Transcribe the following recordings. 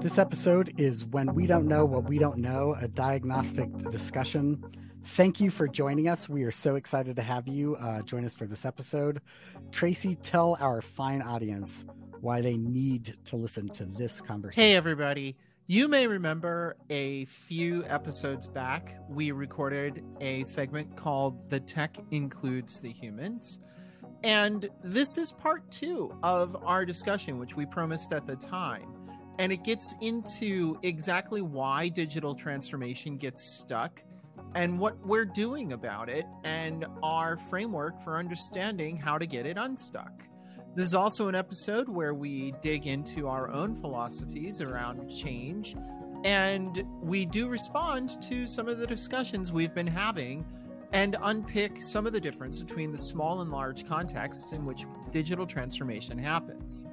This episode is When We Don't Know What We Don't Know, a diagnostic discussion. Thank you for joining us. We are so excited to have you uh, join us for this episode. Tracy, tell our fine audience why they need to listen to this conversation. Hey, everybody. You may remember a few episodes back, we recorded a segment called The Tech Includes the Humans. And this is part two of our discussion, which we promised at the time and it gets into exactly why digital transformation gets stuck and what we're doing about it and our framework for understanding how to get it unstuck. This is also an episode where we dig into our own philosophies around change and we do respond to some of the discussions we've been having and unpick some of the difference between the small and large contexts in which digital transformation happens.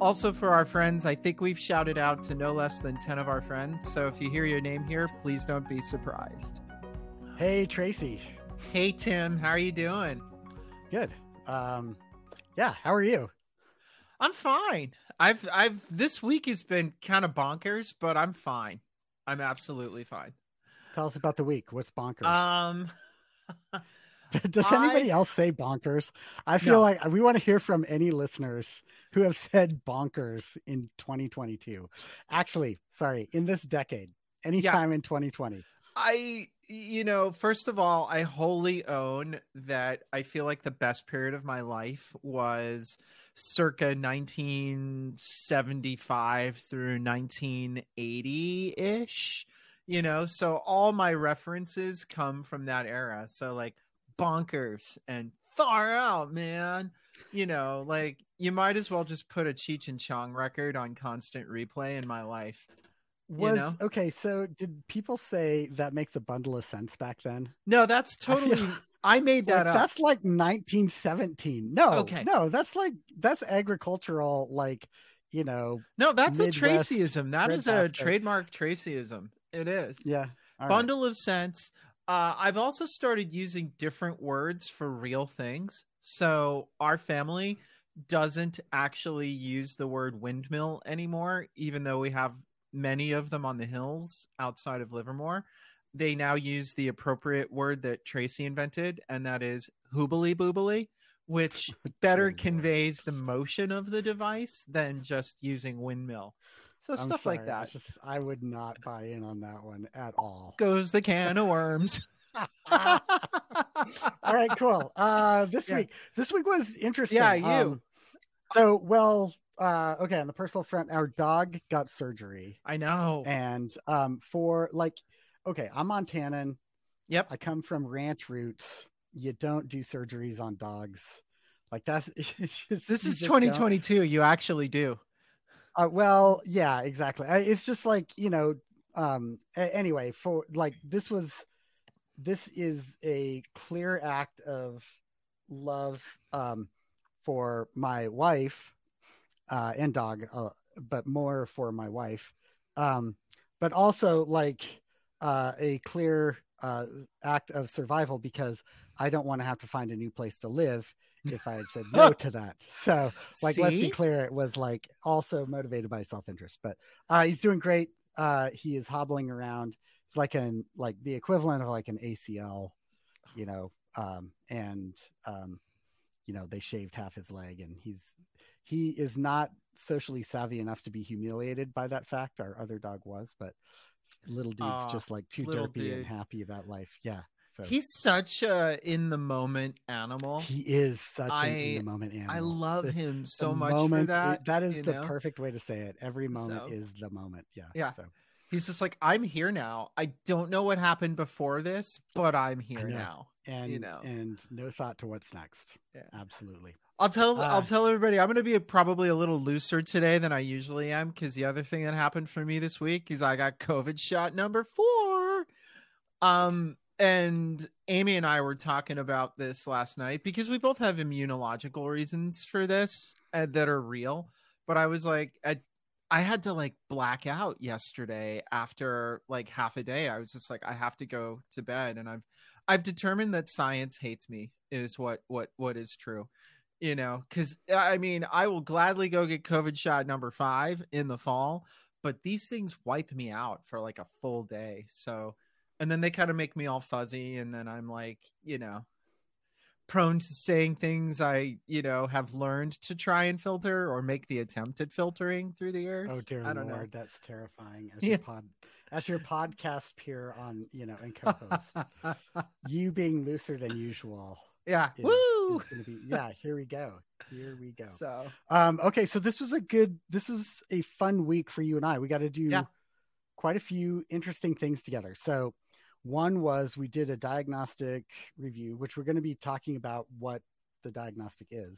Also, for our friends, I think we've shouted out to no less than 10 of our friends. So if you hear your name here, please don't be surprised. Hey, Tracy. Hey, Tim. How are you doing? Good. Um, yeah. How are you? I'm fine. I've, I've, this week has been kind of bonkers, but I'm fine. I'm absolutely fine. Tell us about the week. What's bonkers? Um, Does anybody I... else say bonkers? I feel no. like we want to hear from any listeners who have said bonkers in 2022. Actually, sorry, in this decade, anytime yeah. in 2020. I, you know, first of all, I wholly own that I feel like the best period of my life was circa 1975 through 1980 ish. You know, so all my references come from that era. So, like, bonkers and far out, man. You know, like you might as well just put a Cheech and Chong record on constant replay in my life. Was you know? okay, so did people say that makes a bundle of sense back then? No, that's totally I, made that like, up. That's like 1917. No, okay. No, that's like that's agricultural like you know. No, that's Midwest, a Tracyism. That is a trademark Tracyism. It is. Yeah. Bundle right. of sense. Uh, I've also started using different words for real things. So our family doesn't actually use the word windmill anymore, even though we have many of them on the hills outside of Livermore. They now use the appropriate word that Tracy invented, and that is hoobly boobly, which better conveys the motion of the device than just using windmill. So I'm stuff sorry, like that. Just, I would not buy in on that one at all. Goes the can of worms. all right, cool. Uh, this yeah. week, this week was interesting. Yeah, you. Um, so, well, uh, okay. On the personal front, our dog got surgery. I know. And um, for like, okay, I'm Montanan. Yep. I come from ranch roots. You don't do surgeries on dogs. Like that's. Just, this is 2022. Don't. You actually do. Uh, well, yeah, exactly. I, it's just like you know. Um. A- anyway, for like this was, this is a clear act of love. Um, for my wife, uh, and dog, uh, but more for my wife. Um, but also like uh, a clear uh, act of survival because I don't want to have to find a new place to live if I had said no to that. So, like, See? let's be clear, it was like also motivated by self interest. But uh, he's doing great. Uh, he is hobbling around. It's like an like the equivalent of like an ACL, you know. Um, and um, you know they shaved half his leg, and he's he is not socially savvy enough to be humiliated by that fact. Our other dog was, but little dude's just like too derpy dude. and happy about life. Yeah. So he's such a in the moment animal. He is such I, an in the moment animal. I love the, him so much moment, that. That is the know? perfect way to say it. Every moment so, is the moment. Yeah. Yeah. So he's just like, I'm here now. I don't know what happened before this, but I'm here now. And you know, and no thought to what's next. Yeah. Absolutely. I'll tell uh, I'll tell everybody I'm going to be probably a little looser today than I usually am because the other thing that happened for me this week is I got COVID shot number four. Um, and Amy and I were talking about this last night because we both have immunological reasons for this uh, that are real. But I was like, I, I had to like black out yesterday after like half a day. I was just like, I have to go to bed, and I've I've determined that science hates me is what what what is true. You know, because I mean, I will gladly go get COVID shot number five in the fall, but these things wipe me out for like a full day. So, and then they kind of make me all fuzzy, and then I'm like, you know, prone to saying things I, you know, have learned to try and filter or make the attempt at filtering through the oh, years. Oh dear I don't lord, know. that's terrifying. As Yeah. your pod, as your podcast peer on, you know, and co-host, you being looser than usual. yeah. Is, Woo! Gonna be yeah. Here we go. Here we go. So Um, okay, so this was a good, this was a fun week for you and I. We got to do Yeah. quite a few interesting things together. So, one was we did a diagnostic review, which we're going to be talking about what the diagnostic is,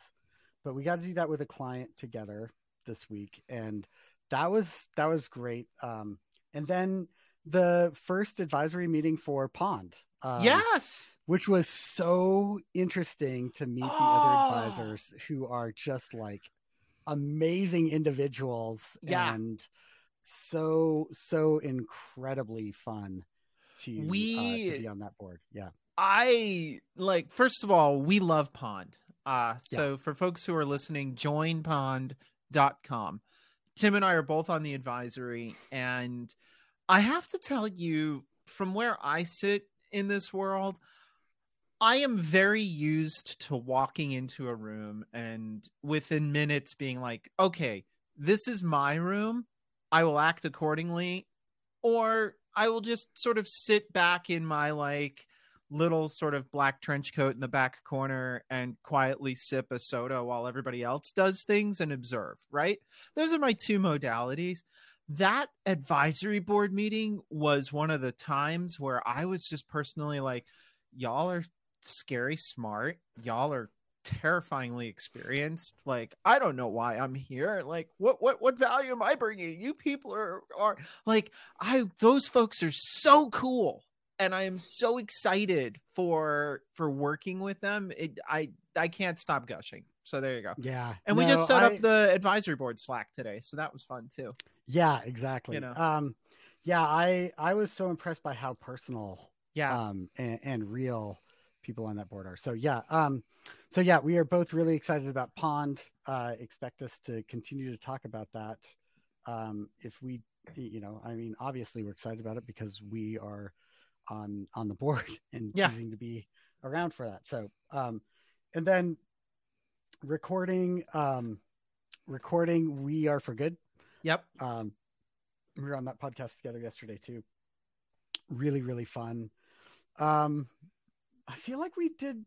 but we got to do that with a client together this week, and that was that was great. Um, and then the first advisory meeting for Pond. Um, yes. which was so interesting to meet the Oh. other advisors who are just like amazing individuals Yeah. and so so incredibly fun to uh, We- to be on that board yeah I like first of all, we love Pond. Uh so for folks who are listening, joinpond.com. Tim and I are both on the advisory and I have to tell you from where I sit in this world, I am very used to walking into a room and within minutes being like, okay, this is my room. I will act accordingly. Or I will just sort of sit back in my like little sort of black trench coat in the back corner and quietly sip a soda while everybody else does things and observe, right? Those are my two modalities. That advisory board meeting was one of the times where I was just personally like, y'all are scary smart. Y'all are terrifyingly experienced. Like, I don't know why I'm here. Like, what what what value am I bringing? You people are are like I those folks are so cool and I am so excited for for working with them. It I I can't stop gushing. So there you go. yeah And we just set I- up the advisory board Slack today, so that was fun too. Yeah exactly You know. um yeah i i was so impressed by how personal Yeah. um and, and real people on that board are so yeah um so yeah we are both really excited about pond uh expect us to continue to talk about that um if we you know i mean obviously we're excited about it because we are on on the board and Yeah. choosing to be around for that so um and then recording um recording we are for good yep. um, we were on that podcast together yesterday too. Really, really fun. Um, I feel like we did.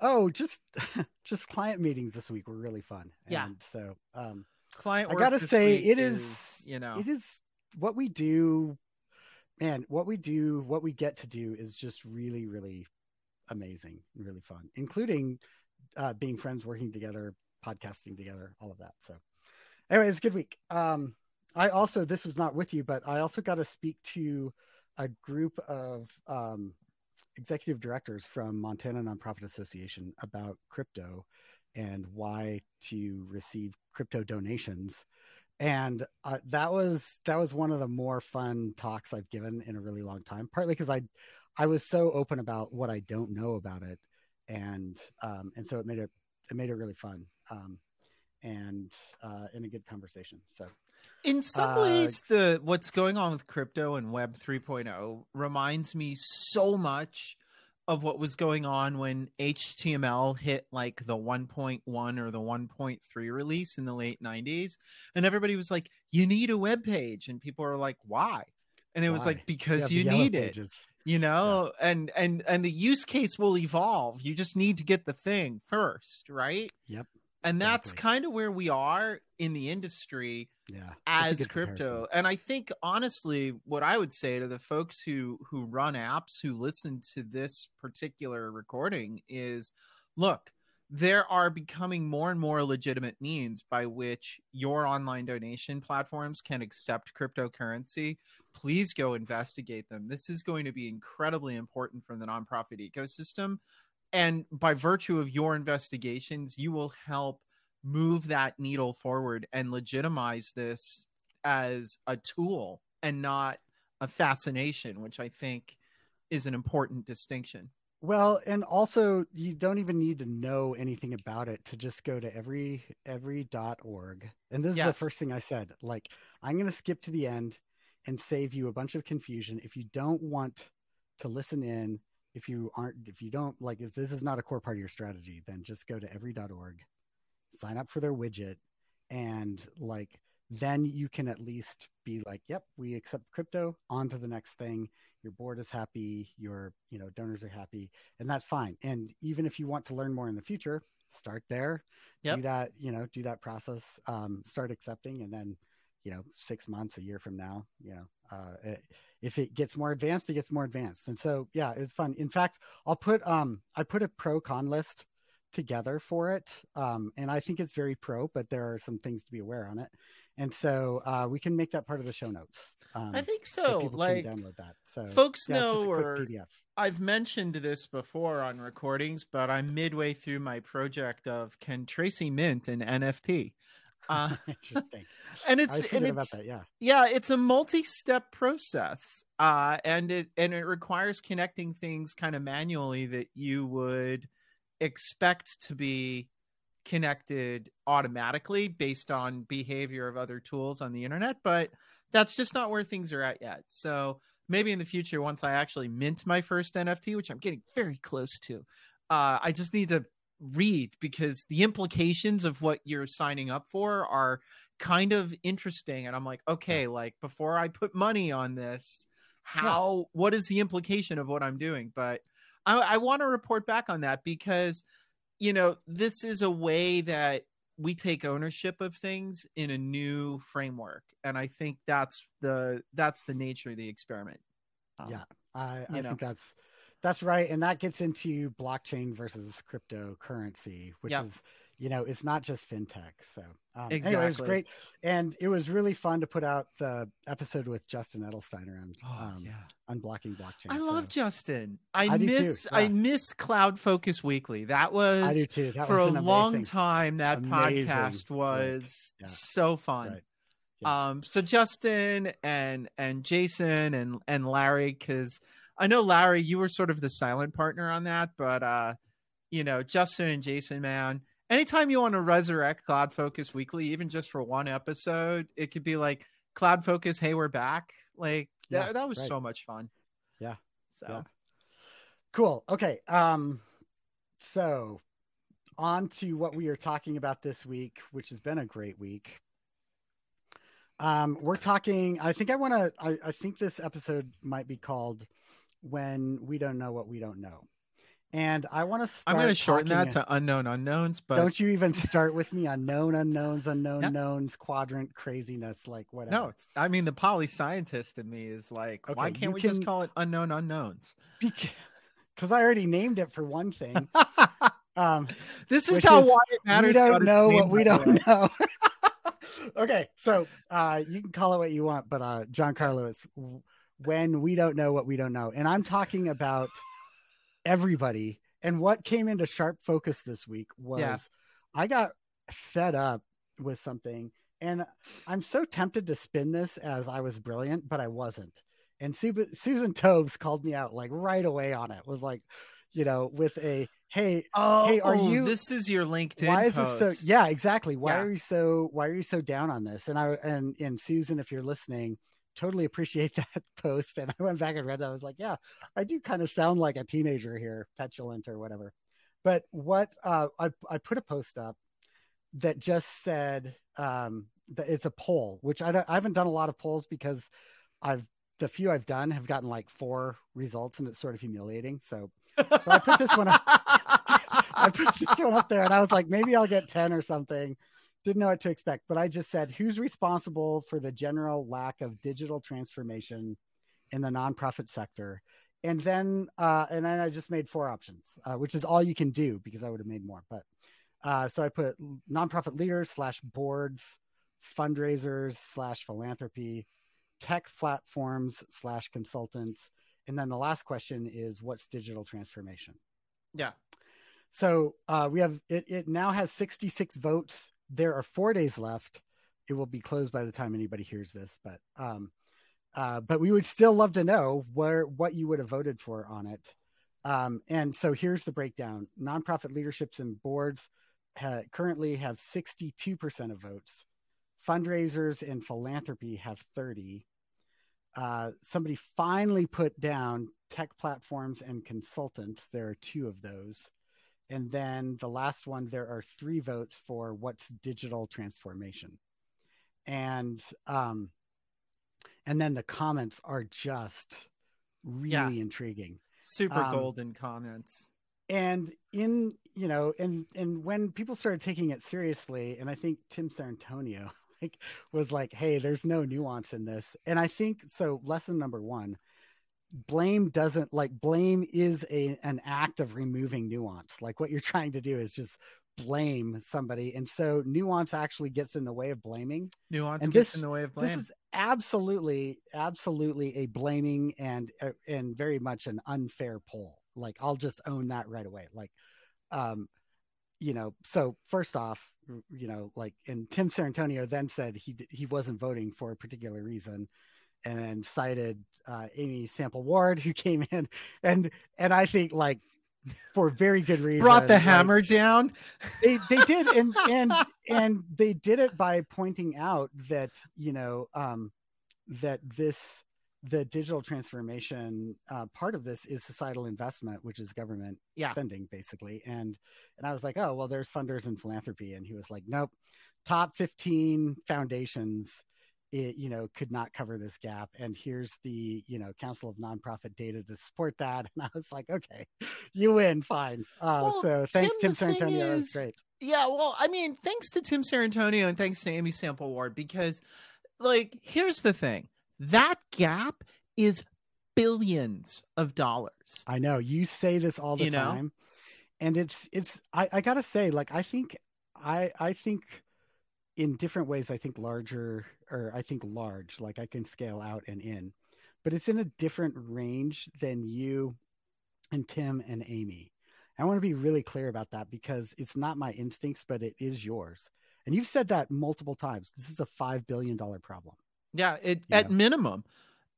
Oh, just just client meetings this week were really fun. Yeah. And so um, Client I gotta say, it is, you know it is what we do. Man, what we do, what we get to do, is just really, really amazing, and really fun, including uh, being friends, working together, podcasting together, all of that. So, anyway, it's a good week. Um, I also, this was not with you, but I also got to speak to a group of um, executive directors from Montana Nonprofit Association about crypto and why to receive crypto donations. And uh, that was that was one of the more fun talks I've given in a really long time. Partly because I I was so open about what I don't know about it, and um, and so it made it it made it really fun um, and uh, in a good conversation. So in some Uh, ways the what's going on with crypto and web 3.0 reminds me so much of what was going on when html hit like the 1.1 or the 1.3 release in the late 90s and everybody was like you need a web page and people are like why and it was like because Yeah, you need it pages. you know and and and the use case will evolve you just need to get the thing first right Yep. And that's Exactly. kind of where we are in the industry Yeah. as crypto comparison. and i think honestly what i would say to the folks who who run apps who listen to this particular recording is look there are becoming more and more legitimate means by which your online donation platforms can accept cryptocurrency please go investigate them this is going to be incredibly important for the nonprofit ecosystem and by virtue of your investigations you will help move that needle forward and legitimize this as a tool and not a fascination, which I think is an important distinction. Well, and also you don't even need to know anything about it to just go to every every dot org. And this is the first thing I said. Like I'm going to skip to the end and save you a bunch of confusion if you don't want to listen in, if you aren't if you don't like if this is not a core part of your strategy, then just go to every.org, sign up for their widget and like then you can at least be like, yep, we accept crypto, on to the next thing. Your board is happy your you know donors are happy and that's fine. And even if you want to learn more in the future start there. Yep. do that you know do that process um, start accepting and then you know six months a year from now you know uh, it, if it gets more advanced it gets more advanced and so yeah it was fun in fact i'll put um i put a pro con list together for it um, and i think it's very pro but there are some things to be aware on it and so uh, we can make that part of the show notes um, I think so so. people Like can download that so folks yeah, know or PDF. I've mentioned this before on recordings, but I'm midway through my project of can Tracy mint an NFT. Uh, Interesting. and it's and it's that. Yeah. yeah it's a multi-step process uh and it and it requires connecting things kind of manually that you would expect to be connected automatically based on behavior of other tools on the internet but that's just not where things are at yet so maybe in the future once i actually mint my first nft which i'm getting very close to uh i just need to read because the implications of what you're signing up for are kind of interesting and i'm like okay like before i put money on this how what is the implication of what i'm doing? But i, I want to report back on that because you know this is a way that we take ownership of things in a new framework and i think that's the that's the nature of the experiment Um, Yeah. I, I think that's that's right, and that gets into blockchain versus cryptocurrency, which Yeah. is you know it's not just fintech. So um, anyway, it was great, and it was really fun to put out the episode with Justin Edelstein around oh, um, yeah unblocking blockchain. i So love justin i, I miss i miss cloud focus weekly that was I do too. That for a an long time that amazing podcast was Yeah. so fun Right. Yeah. um so justin and and jason and and larry because i know larry you were sort of the silent partner on that but uh you know justin and jason man anytime you want to resurrect cloud focus weekly even just for one episode it could be like cloud focus hey we're back like Yeah, that, that was right. so much fun Yeah, so yeah. Cool. Okay. Um, so on to what we are talking about this week, which has been a great week. Um, we're talking. I think I want to. I, I think this episode might be called "When We Don't Know What We Don't Know," and I want to. i'm going to shorten that to unknown unknowns but Don't you even start with me on known unknowns, unknown Yeah. knowns, quadrant craziness, like whatever. no it's, i mean the poly scientist in me is like why can't we can- just call it unknown unknowns because I already named it for one thing. Um, this is how is, why it matters. we don't know what we the way. don't know. okay, so uh, you can call it what you want, but uh, John Carlos, w- when we don't know what we don't know, and I'm talking about everybody. And what came into sharp focus this week was Yeah. I got fed up with something, and I'm so tempted to spin this as I was brilliant, but I wasn't. And Su- Susan Tobes called me out like right away on it. Was like, you know, with a hey, Oh, Hey, are oh, you- This is your LinkedIn why is post. this so yeah exactly why Yeah. are you so why are you so down on this and i and and susan if you're listening totally appreciate that post and i went back and read it i was like yeah i do kind of sound like a teenager here petulant or whatever but what uh i, I put a post up that just said um that it's a poll which I, I haven't done a lot of polls because i've the few i've done have gotten like four results and it's sort of humiliating so I put this one up. I put this one up there and I was like, maybe I'll get 10 or something. Didn't know what to expect, but I just said, who's responsible for the general lack of digital transformation in the nonprofit sector? And then, uh, and then I just made four options, uh, which is all you can do because I would have made more. But uh, so I put nonprofit leaders slash boards, fundraisers slash philanthropy, tech platforms slash consultants, and then the last question is what's digital transformation? yeah. So uh, we have it, it now has 66 votes. There are four days left. It will be closed by the time anybody hears this, but um, uh, but we would still love to know where what you would have voted for on it. Um, and so here's the breakdown: nonprofit leaderships and boards ha- currently have 62% of votes. Fundraisers and philanthropy have 30. Uh, somebody finally put down tech platforms and consultants. There are two of those. And then the last one, there are three votes for what's digital transformation. And um, and then the comments are just really yeah. intriguing. Super um, golden comments. And in you know, and and when people started taking it seriously, and I think Tim Sarrantonio like was like, "Hey, there's no nuance in this," and I think so. Lesson number one: blame doesn't like blame is a an act of removing nuance. Like what you're trying to do is just blame somebody, and so nuance actually gets in the way of blaming. Nuance and gets this, in the way of blame. This is absolutely, absolutely a blaming and uh, and very much an unfair poll. Like I'll just own that right away. Like, um, you know. So first off, you know, like, and Tim Sarrantonio then said he he wasn't voting for a particular reason, and then cited uh, Amy Sample Ward who came in, and and I think like for very good reason brought the hammer down. They they did, and and and they did it by pointing out that you know um, that this the digital transformation uh, part of this is societal investment, which is government yeah. spending, basically. And and I was like, oh well, there's funders and philanthropy, and he was like, nope, top fifteen foundations, it you know could not cover this gap. And here's the you know Council of Nonprofit data to support that. And I was like, okay, you win, fine. Uh, well, so thanks, Tim, Tim Sarrantonio. That was great. Yeah, well, I mean, thanks to Tim Sarrantonio and thanks to Amy Sample Ward because, like, here's the thing that gap is billions of dollars. I know you say this all the you time, know? and it's it's I, I gotta say, like I think I I think in different ways. I think larger or I think large, like I can scale out and in, but it's in a different range than you and Tim and Amy. I want to be really clear about that because it's not my instincts, but it is yours. And you've said that multiple times. This is a $5 billion problem. Yeah, it at minimum.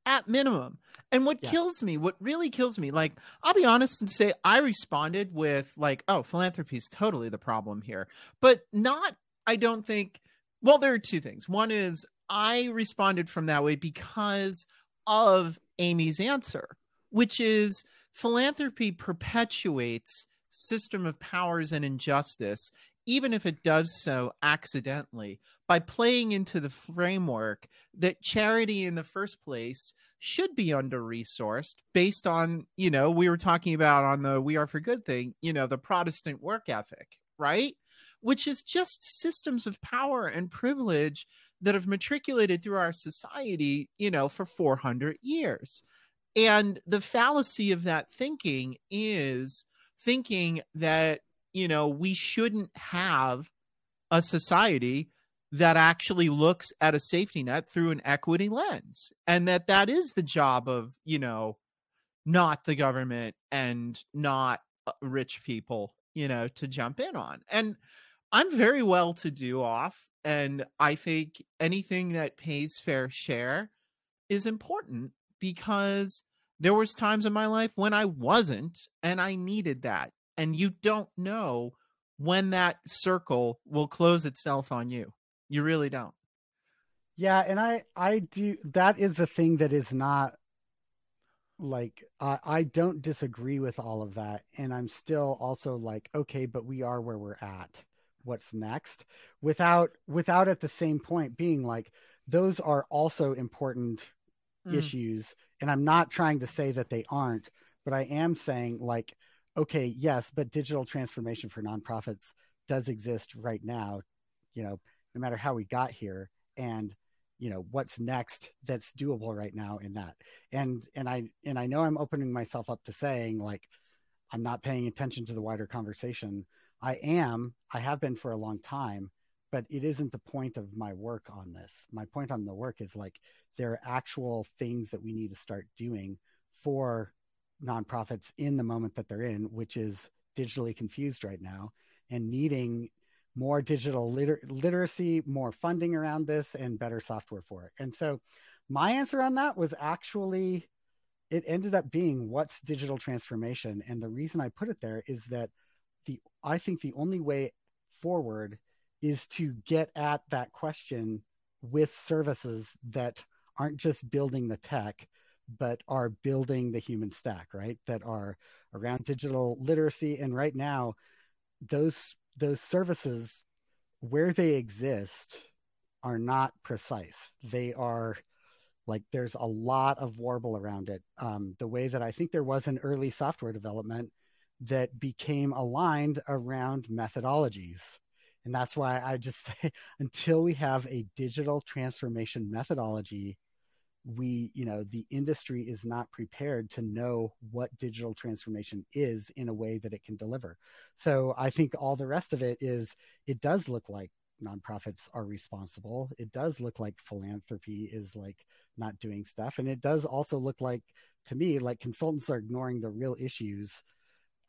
At minimum. And what yeah. kills me, what really kills me, like I'll be honest and say I responded with like, oh, philanthropy is totally the problem here. But not I don't think well, there are two things. One is I responded from that way because of Amy's answer, which is philanthropy perpetuates system of powers and injustice even if it does so accidentally, by playing into the framework that charity in the first place should be under resourced based on, you know, we were talking about on the We Are for Good thing, you know, the Protestant work ethic, right? Which is just systems of power and privilege that have matriculated through our society, you know, for 400 years. And the fallacy of that thinking is thinking that you know, we shouldn't have a society that actually looks at a safety net through an equity lens and that that is the job of, you know, not the government and not uh, rich people, you know, to jump in on. And I'm very well to do off and I think anything that pays fair share is important because there was times in my life when I wasn't and I needed that and you don't know when that circle will close itself on you. You really don't. Yeah, and I I do that is the thing that is not like I I don't disagree with all of that and I'm still also like okay, but we are where we're at. What's next? Without without at the same point being like those are also important mm. issues and I'm not trying to say that they aren't, but I am saying like okay, yes, but digital transformation for nonprofits does exist right now, you know, no matter how we got here and you know what's next that's doable right now in that and and i and i know i'm opening myself up to saying like i'm not paying attention to the wider conversation i am i have been for a long time but it isn't the point of my work on this my point on the work is like there are actual things that we need to start doing for nonprofits in the moment that they're in, which is digitally confused right now and needing more digital liter- literacy, more funding around this, and better software for it. And so, my answer on that was actually it ended up being what's digital transformation and the reason i put it there is that the i think the only way forward is to get at that question with services that aren't just building the tech but are building the human stack right? That are around digital literacy. And right now those those services where they exist are not precise. They are like there's a lot of warble around it. Um, the way that i think there was in early software development that became aligned around methodologies. And that's why i just say until we have a digital transformation methodology we you know the industry is not prepared to know what digital transformation is in a way that it can deliver. So i think all the rest of it is it does look like nonprofits are responsible. It does look like philanthropy is like not doing stuff. And it does also look like to me like consultants are ignoring the real issues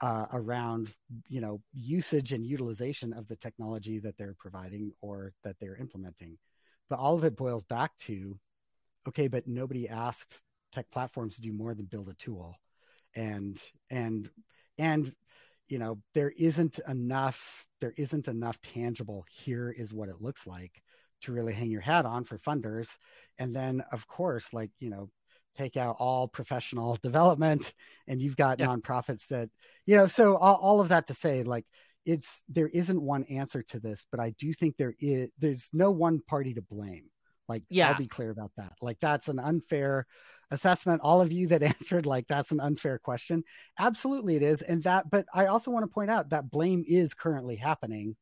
uh, around you know usage and utilization of the technology that they're providing or that they're implementing. But all of it boils back to okay but nobody asked tech platforms to do more than build a tool. And and and you know there isn't enough there isn't enough tangible here is what it looks like to really hang your hat on for funders. And then of course like you know take out all professional development and you've got yeah. nonprofits that you know so all, all of that to say like it's there isn't one answer to this but i do think there is there's no one party to blame. Like yeah. i'll be clear about that. Like that's an unfair assessment. All of you that answered like that's an unfair question. Absolutely it is and that but i also want to point out that blame is currently happening.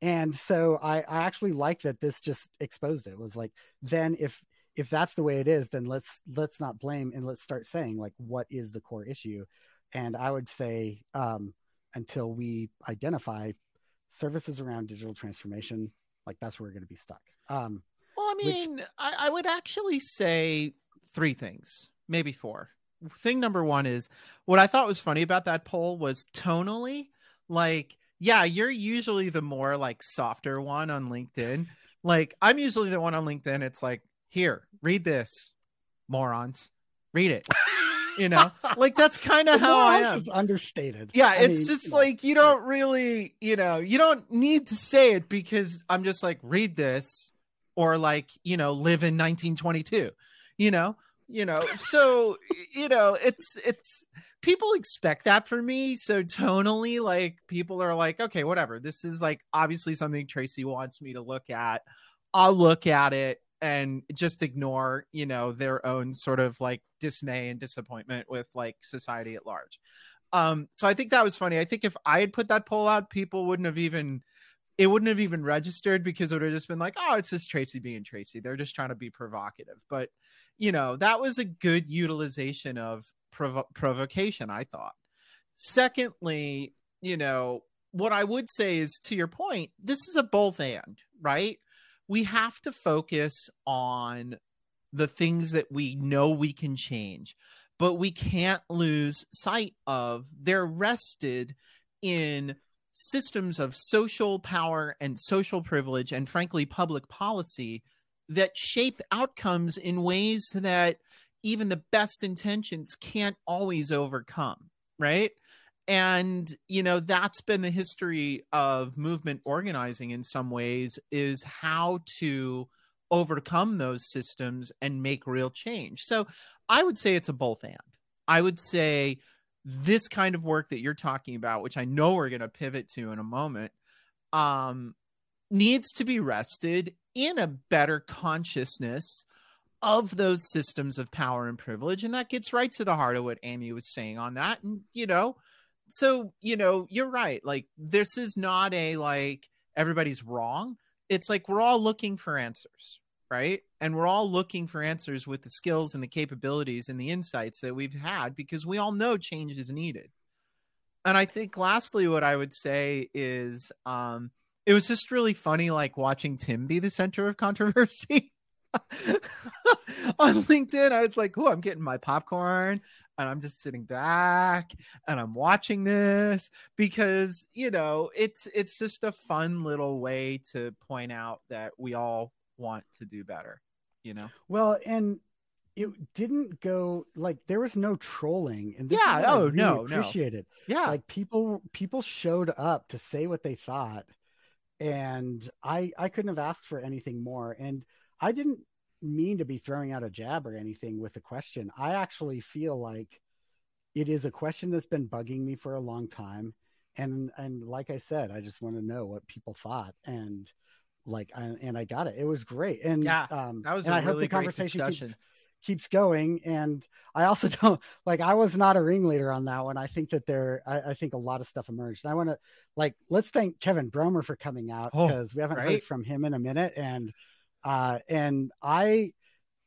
And so I, I actually like that this just exposed it. it was like then if if that's the way it is then let's let's not blame and let's start saying like what is the core issue and i would say um, until we identify services around digital transformation like that's where we're going to be stuck um, well i mean which... I, I would actually say three things maybe four thing number one is what i thought was funny about that poll was tonally like yeah, you're usually the more like softer one on LinkedIn. Like I'm usually the one on LinkedIn. It's like, here, read this, morons, read it. you know, like that's kind of how I am. Is understated. Yeah, I it's mean, just like you don't really, you know, you don't need to say it because I'm just like read this or like you know live in 1922. You know, you know so you know it's it's people expect that from me so tonally like people are like okay whatever this is like obviously something tracy wants me to look at i'll look at it and just ignore you know their own sort of like dismay and disappointment with like society at large um so i think that was funny i think if i had put that poll out people wouldn't have even it wouldn't have even registered because it would have just been like oh it's just tracy being tracy they're just trying to be provocative but you know, that was a good utilization of provo- provocation, I thought. Secondly, you know, what I would say is to your point, this is a both and, right? We have to focus on the things that we know we can change, but we can't lose sight of they're rested in systems of social power and social privilege and frankly public policy that shape outcomes in ways that even the best intentions can't always overcome, right? And, you know, that's been the history of movement organizing in some ways is how to overcome those systems and make real change. So I would say it's a both and. I would say this kind of work that you're talking about, which I know we're going to pivot to in a moment, um, needs to be rested in a better consciousness of those systems of power and privilege. And that gets right to the heart of what Amy was saying on that. And, you know, so, you know, you're right. Like, this is not a like everybody's wrong. It's like we're all looking for answers, right? And we're all looking for answers with the skills and the capabilities and the insights that we've had because we all know change is needed. And I think, lastly, what I would say is, um, it was just really funny like watching Tim be the center of controversy. on LinkedIn, I was like, "Oh, I'm getting my popcorn and I'm just sitting back and I'm watching this because, you know, it's it's just a fun little way to point out that we all want to do better, you know." Well, and it didn't go like there was no trolling and this Yeah, is what I oh, really no, no. appreciate it Yeah. like people people showed up to say what they thought and i i couldn't have asked for anything more and i didn't mean to be throwing out a jab or anything with the question. I actually feel like it is a question that's been bugging me for a long time. And and like i said i just want to know what people thought and like I, and i got it. It was great. And Yeah, um that was and a I hope really the great conversation keeps keeps going. And i also don't like i was not a ringleader on that one. I think that there i, I think a lot of stuff emerged. And i want to like let's thank kevin bromer for coming out Oh, because we haven't heard from him in a minute. And uh and I,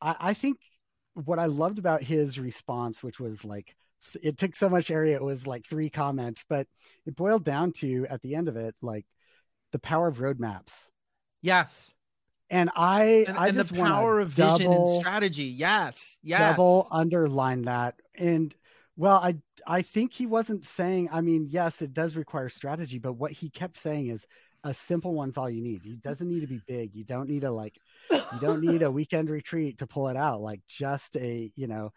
I i think what i loved about his response which was like it took so much area it was like three comments but it boiled down to at the end of it like the power of roadmaps yes. and i And, i and just the power of vision and double- strategy. Yes. Yes. double underline that and well i i think he wasn't saying i mean yes it does require strategy but what he kept saying is a simple one's all you need. It mm. doesn't need to be big. You don't need a like you don't need a weekend retreat to pull it out. Like just a you know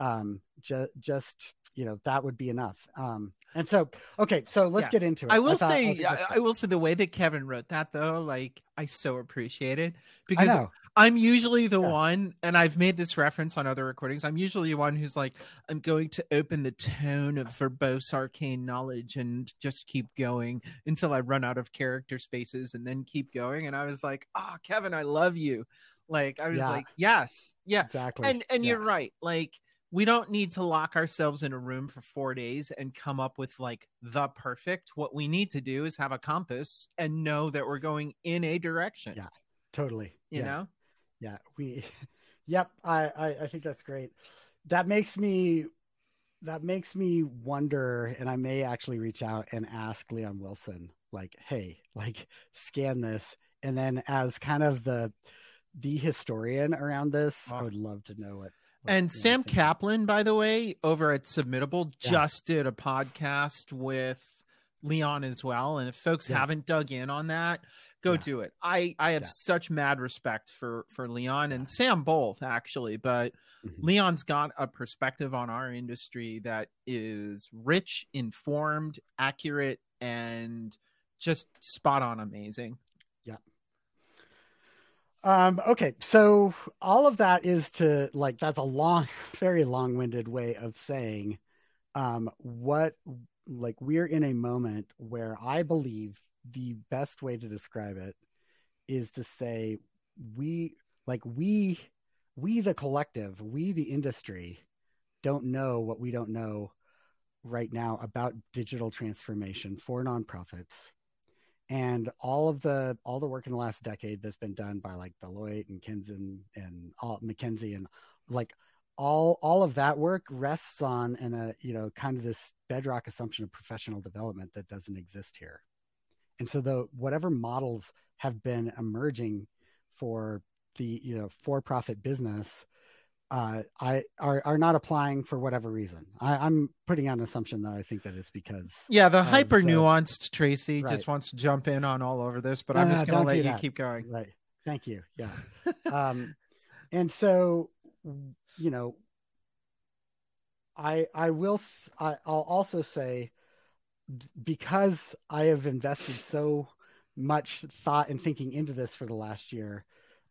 um just just you know that would be enough um and so okay so let's Yeah. get into it I will thought- say, I, I will say, the way that Kevin wrote that, though, like I so appreciate it I because. I'm usually the Yeah. one, and I've made this reference on other recordings. I'm usually the one who's like, I'm going to open the tone of verbose arcane knowledge and just keep going until I run out of character spaces and then keep going. And I was like, oh, Kevin, I love you. Like, I was Yeah. like, yes, yeah. exactly And and you're right. Like, we don't need to lock ourselves in a room for four days and come up with like the perfect. What we need to do is have a compass and know that we're going in a direction. Yeah. totally You yeah. know? yeah we yep I, I i think that's great that makes me that makes me wonder and i may actually reach out and ask leon wilson like hey like scan this and then as kind of the the historian around this i Oh. would love to know what And Sam. Caplan, by the way, over at Submittable, Yeah. just did a podcast with Leon as well. And if folks Yeah. haven't dug in on that, go Yeah. do it. I I have Yeah. such mad respect for for Leon and Sam both actually, but Mhm. Leon's got a perspective on our industry that is rich, informed, accurate, and just spot on amazing. Um, okay, so all of that is to like that's a long, very long-winded way of saying um what like we're in a moment where I believe the best way to describe it is to say we like we we the collective, we the industry don't know what we don't know right now about digital transformation for nonprofits and all of the all the work in the last decade that's been done by like Deloitte and Kenzen and all, McKinsey and like all all of that work rests on and a you know kind of this bedrock assumption of professional development that doesn't exist here. And so the whatever models have been emerging for the you know for-profit business uh, I are are not applying for whatever reason. I, I'm putting out an assumption that I think that it's because Yeah, the hyper nuanced Tracy right. just wants to jump in on all over this, but No, I'm just no, going to let you that. keep going. Right. Thank you. Yeah. um, and so, you know, I I will I, will also say because I have invested so much thought and thinking into this for the last year.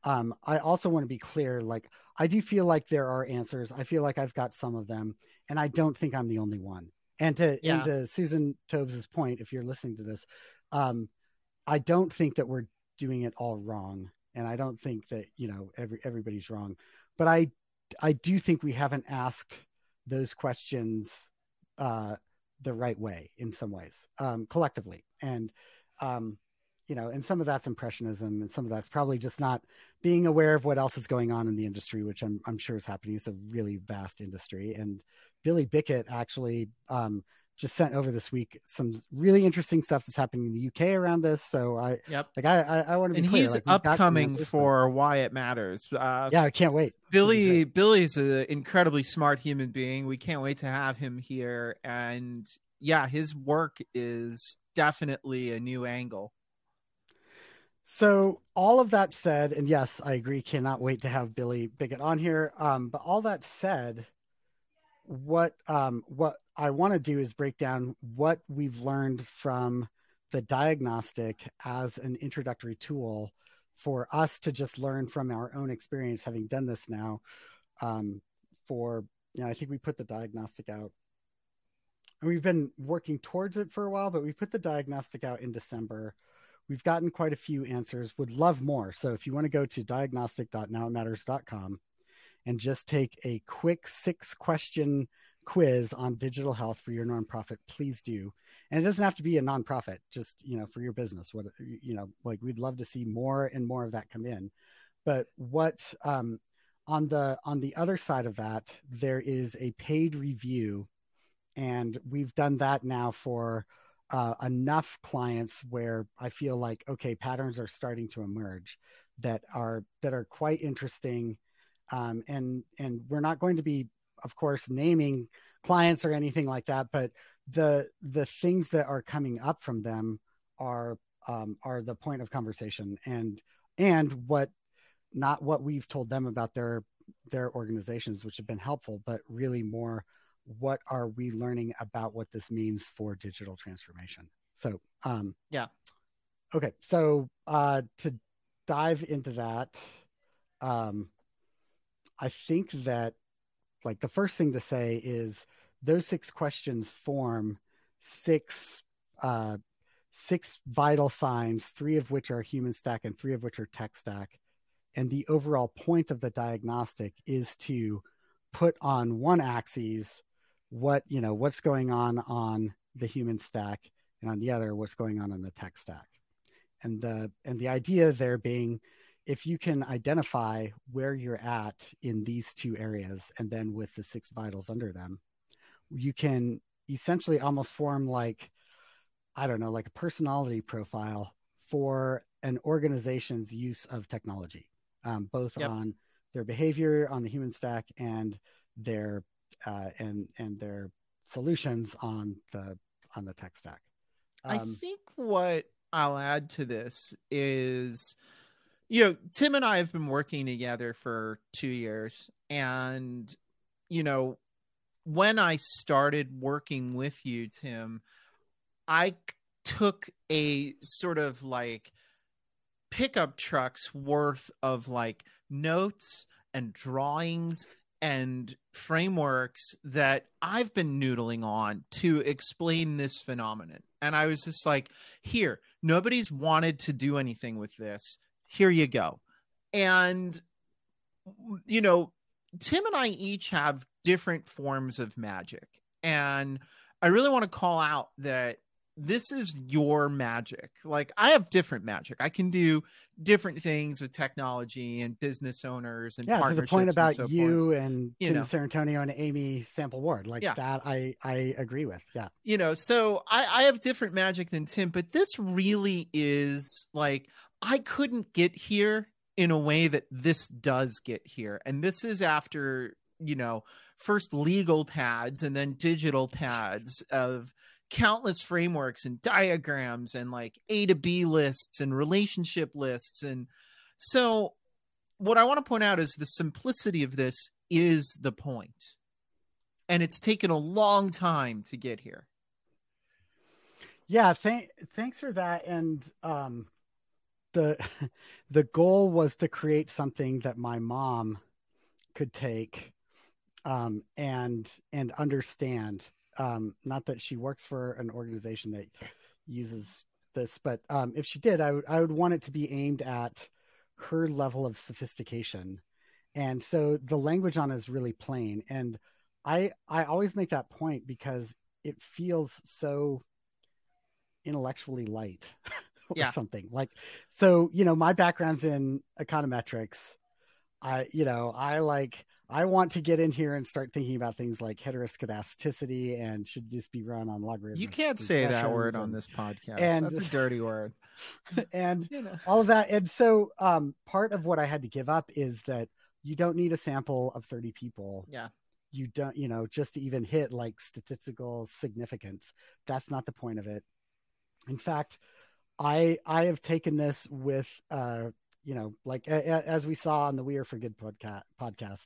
Um, I also want to be clear. Like, I do feel like there are answers. I feel like I've got some of them, and I don't think I'm the only one. And to Yeah. and to Susan Tobes's point, if you're listening to this, um, I don't think that we're doing it all wrong, and I don't think that you know every everybody's wrong, but I I do think we haven't asked those questions uh, the right way in some ways um, collectively, and um, you know, and some of that's impressionism, and some of that's probably just not being aware of what else is going on in the industry, which I'm I'm sure is happening. It's a really vast industry, and Billy Bickett actually um, just sent over this week some really interesting stuff that's happening in the UK around this. So I Yep. like I I, I want to be And clear, he's like, upcoming for Why It Matters. Uh, yeah, I can't wait. Billy. Billy's an incredibly smart human being. We can't wait to have him here. And yeah, his work is definitely a new angle. So all of that said, and yes, I agree. Cannot wait to have Billy Bickett on here. Um, but all that said, what um, what I want to do is break down what we've learned from the diagnostic as an introductory tool for us to just learn from our own experience, having done this now. Um, for you know, I think we put the diagnostic out and we've been working towards it for a while, but we put the diagnostic out in December. We've gotten quite a few answers. Would love more. So if you want to go to diagnostic.nowitmatters.com and just take a quick six question quiz on digital health for your nonprofit, please do. And it doesn't have to be a nonprofit, just you know, for your business. What you know, like we'd love to see more and more of that come in. But what um, on the on the other side of that, there is a paid review and we've done that now for uh, enough clients where I feel like okay, patterns are starting to emerge that are that are quite interesting, um, and and we're not going to be, of course, naming clients or anything like that, but the the things that are coming up from them are um, are the point of conversation and and what not what we've told them about their their organizations, which have been helpful, but really more what are we learning about what this means for digital transformation? So, um, yeah. Okay. So, uh, to dive into that, um, I think that like the first thing to say is those six questions form six uh, six vital signs, three of which are human stack and three of which are tech stack. And the overall point of the diagnostic is to put on one axis what you know what's going on on the human stack and on the other what's going on in the tech stack and the and the idea there being if you can identify where you're at in these two areas and then with the six vitals under them you can essentially almost form like i don't know like a personality profile for an organization's use of technology um, both yep. on their behavior on the human stack and their uh, and and their solutions on the on the tech stack. Um, I think what I'll add to this is, you know, Tim and I have been working together for two years, and you know, when I started working with you, Tim, I took a sort of like pickup trucks worth of like notes and drawings and frameworks that I've been noodling on to explain this phenomenon. And I was just like, here, nobody's wanted to do anything with this. Here you go. And, you know, Tim and I each have different forms of magic. And I really want to call out that this is your magic. Like I have different magic. I can do different things with technology and business owners and yeah. To the point about so you forth. and you Tim Sarrantonio and Amy Sample Ward, like yeah. that, I I agree with. Yeah. You know, so I I have different magic than Tim, but this really is like I couldn't get here in a way that this does get here, and this is after you know first legal pads and then digital pads of countless frameworks and diagrams and like A to B lists and relationship lists. And so, what I want to point out is the simplicity of this is the point. And it's taken a long time to get here. Yeah, th- thanks for that. And um, the the goal was to create something that my mom could take um, and and understand um, not that she works for an organization that uses this, but um, if she did, I would I would want it to be aimed at her level of sophistication. And so the language on it is really plain. And I I always make that point because it feels so intellectually light or yeah. something. Like so, you know, my background's in econometrics. I you know, I like I want to get in here and start thinking about things like heteroscedasticity and should this be run on logarithms? You can't say that word and, on this podcast. And, That's a dirty word. and you know. all of that. And so um, part of what I had to give up is that you don't need a sample of 30 people. Yeah. You don't, you know, just to even hit like statistical significance. That's not the point of it. In fact, I I have taken this with uh you know like a, a, as we saw on the We Are for Good podcast podcast.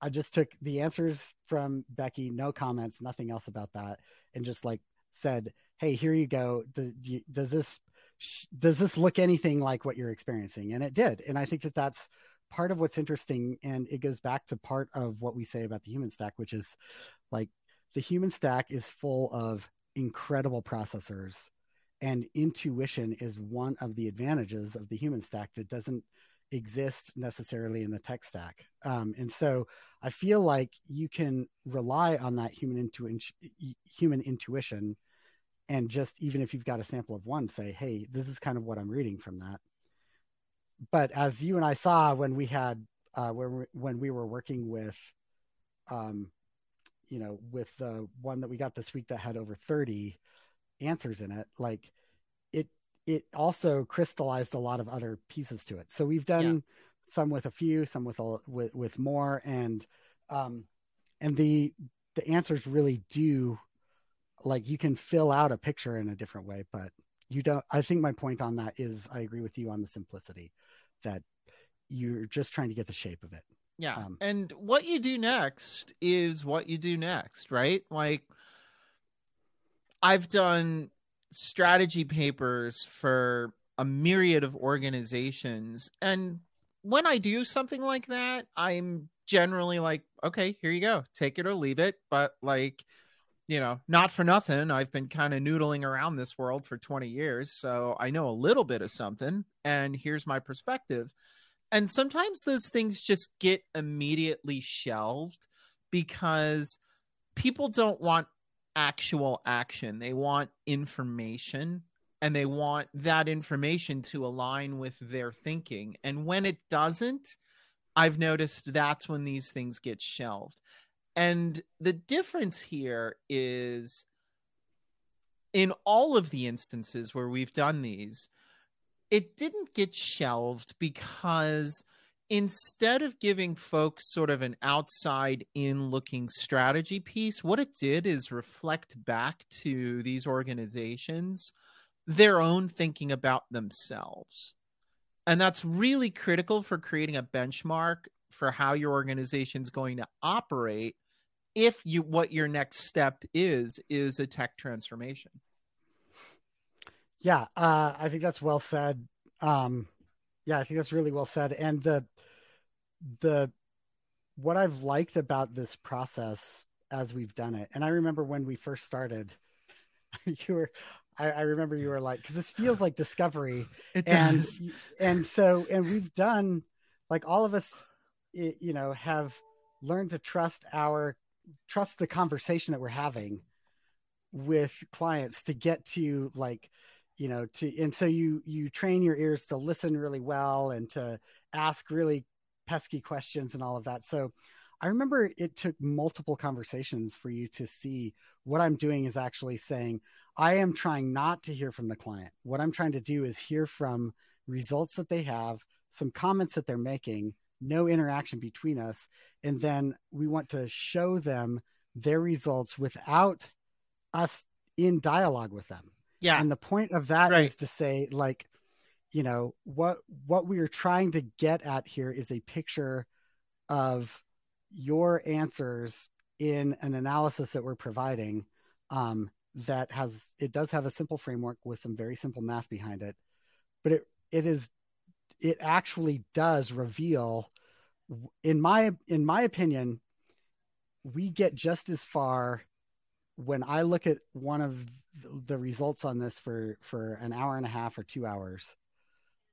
I just took the answers from Becky, no comments, nothing else about that, and just like said, "Hey, here you go. Does, this does this look anything like what you're experiencing?" And it did, and I think that that's part of what's interesting, and it goes back to part of what we say about the human stack, which is like the human stack is full of incredible processors and intuition is one of the advantages of the human stack that doesn't exist necessarily in the tech stack um, and so i feel like you can rely on that human intuition human intuition and just even if you've got a sample of one say hey this is kind of what i'm reading from that but as you and i saw when we had uh, when, we, when we were working with um, you know with the one that we got this week that had over 30 answers in it like it it also crystallized a lot of other pieces to it so we've done yeah. Some with a few some with a with, with more. And um and the the answers really do like you can fill out a picture in a different way but you don't i think my point on that is i agree with you on the simplicity that you're just trying to get the shape of it. Yeah. Um, and what you do next is what you do next right? Like I've done strategy papers for a myriad of organizations. And when I do something like that, I'm generally like, okay, here you go, take it or leave it. But like, you know, not for nothing, I've been kind of noodling around this world for 20 years. So I know a little bit of something. And here's my perspective. And sometimes those things just get immediately shelved because people don't want actual action. They want information and they want that information to align with their thinking. And when it doesn't, I've noticed that's when these things get shelved. And the difference here is in all of the instances where we've done these, it didn't get shelved because instead of giving folks sort of an outside in looking strategy piece, what it did is reflect back to these organizations their own thinking about themselves. And that's really critical for creating a benchmark for how your organization is going to operate if you what your next step is is a tech transformation. Yeah, uh, I think that's well said. Um, yeah, I think that's really well said. And the the what I've liked about this process as we've done it, and I remember when we first started, you were I, I remember you were like, because this feels like discovery. It and, does. And so, and we've done like all of us, you know, have learned to trust our trust the conversation that we're having with clients to get to like you know to and so you you train your ears to listen really well and to ask really pesky questions and all of that so i remember it took multiple conversations for you to see what i'm doing is actually saying i am trying not to hear from the client what i'm trying to do is hear from results that they have some comments that they're making no interaction between us and then we want to show them their results without us in dialogue with them yeah. And the point of that right. is to say, like, you know, what what we are trying to get at here is a picture of your answers in an analysis that we're providing um, that has it does have a simple framework with some very simple math behind it, but it it is it actually does reveal in my in my opinion we get just as far when I look at one of the results on this for for an hour and a half or 2 hours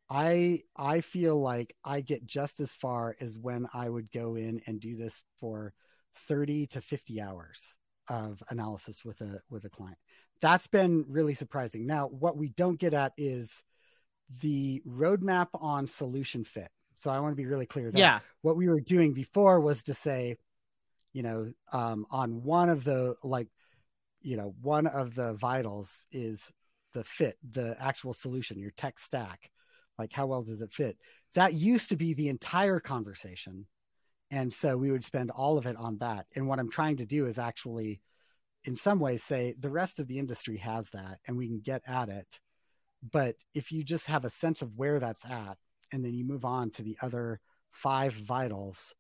I I feel like I get just as far as when I would go in and do this for 30 to 50 hours of analysis with a with a client. That's been really surprising. Now, what we don't get at is the roadmap on solution fit. So I want to be really clear that yeah. what we were doing before was to say, you know, um, on one of the like you know, one of the vitals is the fit, the actual solution, your tech stack. Like, how well does it fit? That used to be the entire conversation. And so we would spend all of it on that. And what I'm trying to do is actually, in some ways, say the rest of the industry has that and we can get at it. But if you just have a sense of where that's at and then you move on to the other five vitals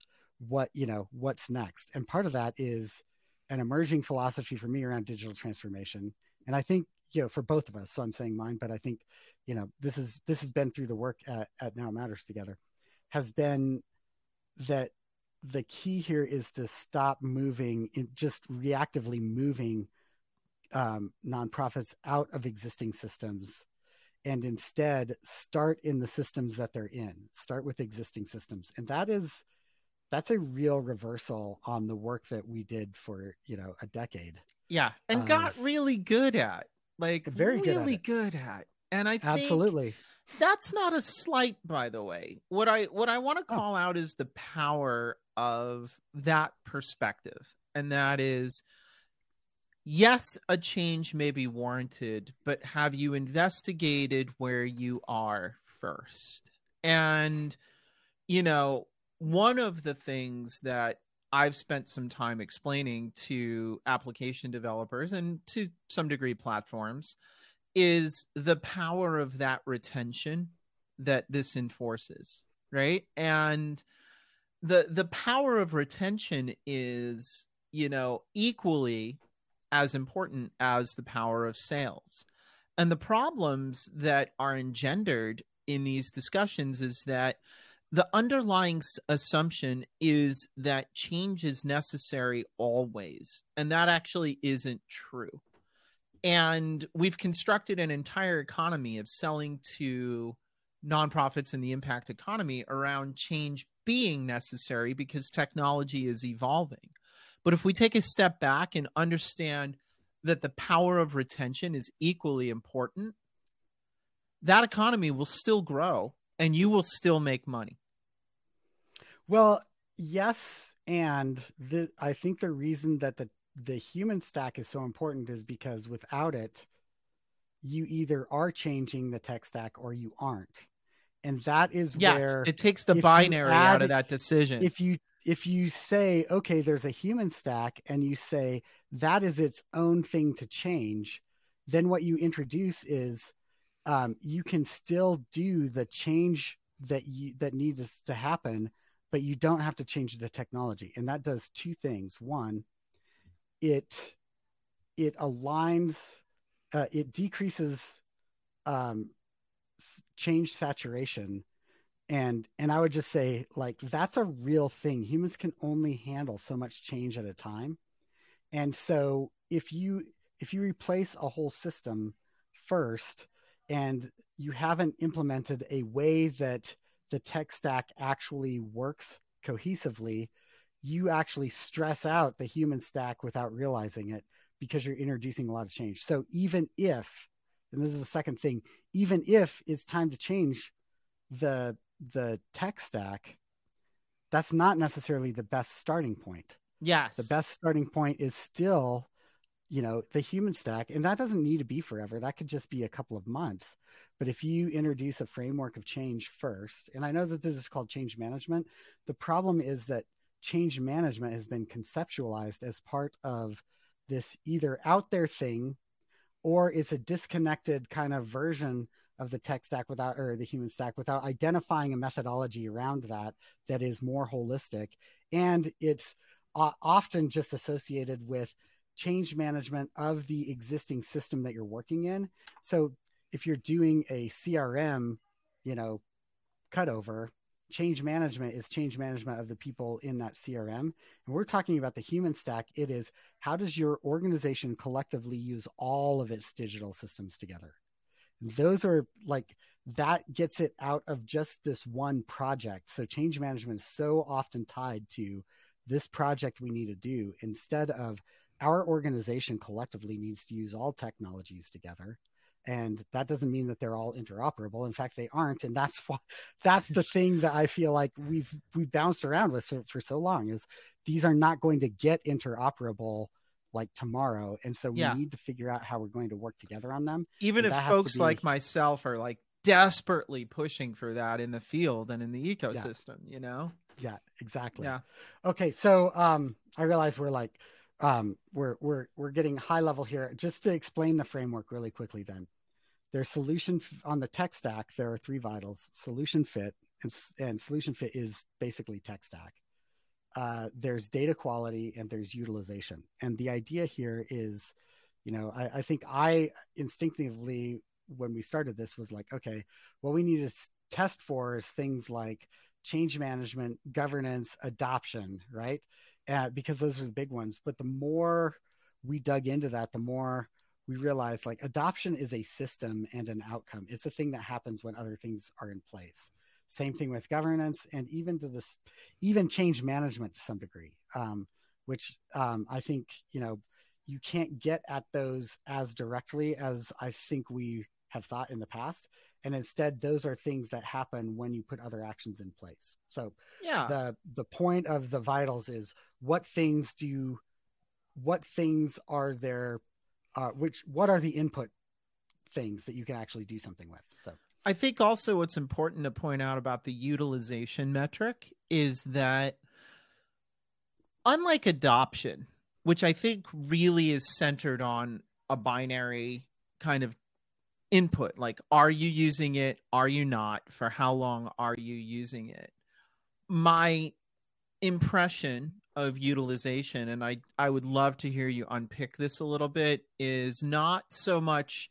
what you know what's next? And part of that is an emerging philosophy for me around digital transformation. And i think you know for both of us so i'm saying mine but i think you know this is this has been through the work at, at now matters together has been that the key here is to stop moving in just reactively moving um, nonprofits out of existing systems and instead start in the systems that they're in start with existing systems. And that is that's a real reversal on the work that we did for you know a decade. Yeah and uh, got really good at like very really good at, good at. and i think absolutely that's not a slight by the way what i what i want to oh. call oh. out is the power of that perspective and that is yes, a change may be warranted, but have you investigated where you are first? And, you know, one of the things that I've spent some time explaining to application developers and to some degree platforms is the power of that retention that this enforces, right? And the the power of retention is, you know, equally as important as the power of sales. And the problems that are engendered in these discussions is that the underlying assumption is that change is necessary always. And that actually isn't true. And we've constructed an entire economy of selling to nonprofits in the impact economy around change being necessary because technology is evolving. But if we take a step back and understand that the power of retention is equally important, that economy will still grow and you will still make money. Well, yes, and the, I think the reason that the the human stack is so important is because without it, you either are changing the tech stack or you aren't. And that is yes, where it takes the binary add, out of that decision. If you if you say, okay, there's a human stack, and you say that is its own thing to change, then what you introduce is um, you can still do the change that you that needs to happen, but you don't have to change the technology, and that does two things. One, it it aligns, uh, it decreases um, change saturation. And and i would just say like that's a real thing. Humans can only handle so much change at a time. And so if you if you replace a whole system first and you haven't implemented a way that the tech stack actually works cohesively you actually stress out the human stack without realizing it because you're introducing a lot of change so even if and this is the second thing even if it's time to change the the tech stack, that's not necessarily the best starting point. Yes. The best starting point is still, you know, the human stack. And that doesn't need to be forever. That could just be a couple of months. But if you introduce a framework of change first, and I know that this is called change management, the problem is that change management has been conceptualized as part of this either out there thing or it's a disconnected kind of version of the tech stack without or the human stack without identifying a methodology around that that is more holistic. And it's often just associated with change management of the existing system that you're working in. So if you're doing a crm you know cutover change management is change management of the people in that crm and we're talking about the human stack. It is how does your organization collectively use all of its digital systems together? Those are like that gets it out of just this one project. So change management is so often tied to this project we need to do instead of our organization collectively needs to use all technologies together and that doesn't mean that they're all interoperable. In fact they aren't and that's why that's the thing that i feel like we've we've bounced around with so, for so long is these are not going to get interoperable like tomorrow and so we yeah. need to figure out how we're going to work together on them even if folks be... like myself are like desperately pushing for that in the field and in the ecosystem yeah. you know? Yeah exactly. Yeah. Okay so um i realize we're like um we're we're we're getting high level here. Just to explain the framework really quickly then there's solution on the tech stack. There are three vitals: solution fit, and, and solution fit is basically tech stack. Uh, there's data quality and there's utilization. And the idea here is, you know, I, I, think I instinctively, when we started this, was like, okay, what we need to test for is things like change management, governance, adoption, right? Uh, because those are the big ones. But the more we dug into that, the more we realize like adoption is a system and an outcome. It's a thing that happens when other things are in place. Same thing with governance and even to this, even change management to some degree, um, which um, I think, you know, you can't get at those as directly as I think we have thought in the past. And instead, those are things that happen when you put other actions in place. So yeah, the the point of the vitals is what things do you, what things are there uh, which what are the input things that you can actually do something with? So i think also what's important to point out about the utilization metric is that unlike adoption which i think really is centered on a binary kind of input like are you using it? Are you not? For how long are you using it? My impression of utilization and I I would love to hear you unpick this a little bit is not so much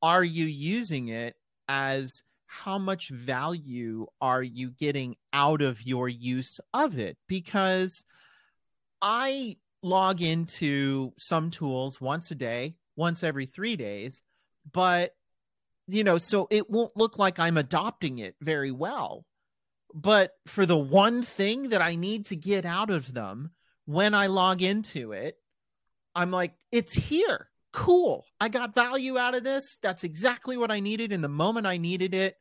are you using it as how much value are you getting out of your use of it? Because I log into some tools once a day, once every 3 days, but you know, so it won't look like I'm adopting it very well but for the one thing that I need to get out of them when I log into it, I'm like, it's here. Cool. I got value out of this. That's exactly what I needed in the moment I needed it.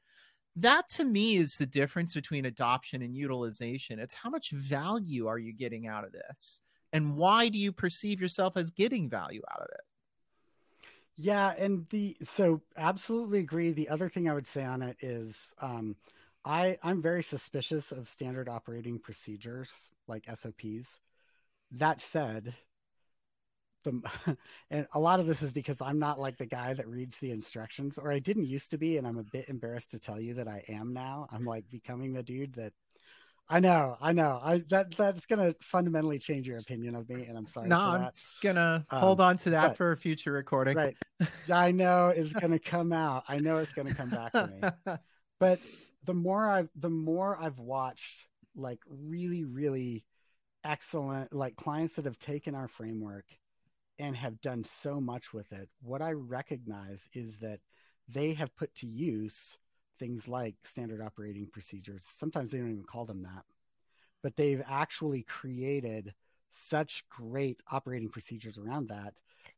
That to me is the difference between adoption and utilization. It's how much value are you getting out of this? And why do you perceive yourself as getting value out of it? Yeah, and the so absolutely agree. The other thing I would say on it is um, I I'm very suspicious of standard operating procedures like SOPs. That said, the and a lot of this is because I'm not like the guy that reads the instructions, or I didn't used to be, and I'm a bit embarrassed to tell you that I am now. I'm like becoming the dude that I know, I know. I that that's gonna fundamentally change your opinion of me, and I'm sorry. No, I'm just gonna um, hold on to that but, for a future recording. Right. I know it's gonna come out. I know it's gonna come back to me. But the more I've the more I've watched like really really excellent like clients that have taken our framework and have done so much with it what i recognize is that they have put to use things like standard operating procedures. Sometimes they don't even call them that but they've actually created such great operating procedures around that.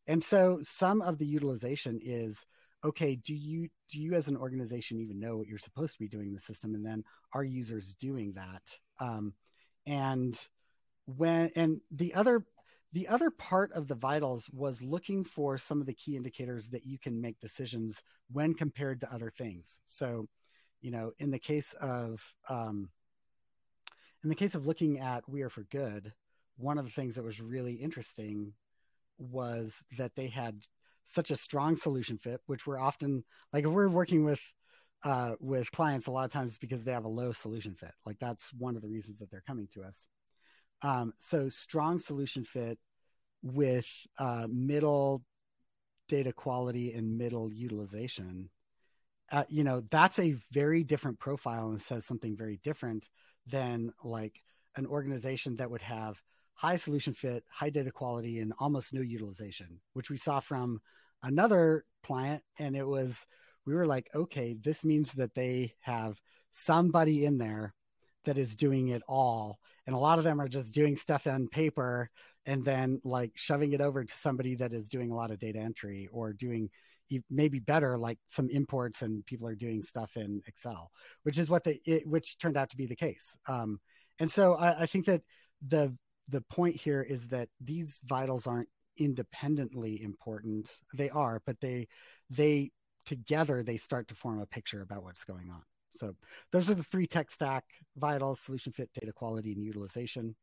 And so some of the utilization is okay do you do you as an organization even know what you're supposed to be doing in the system? And then are users doing that? Um, and when and the other the other part of the vitals was looking for some of the key indicators that you can make decisions when compared to other things. So you know in the case of um, in the case of looking at we are for good one of the things that was really interesting was that they had such a strong solution fit, which we're often like if we're working with uh, with clients a lot of times because they have a low solution fit. Like that's one of the reasons that they're coming to us. Um, so strong solution fit with uh, middle data quality and middle utilization. Uh, you know that's a very different profile and says something very different than like an organization that would have high solution fit, high data quality, and almost no utilization, which we saw from another client. And it was, we were like, okay, this means that they have somebody in there that is doing it all. And a lot of them are just doing stuff on paper and then like shoving it over to somebody that is doing a lot of data entry or doing maybe better like some imports and people are doing stuff in excel which is what they it, which turned out to be the case um, and so I, I think that the the point here is that these vitals aren't independently important. They are, but they they together they start to form a picture about what's going on. So those are the three tech stack vitals, solution fit, data quality, and utilization.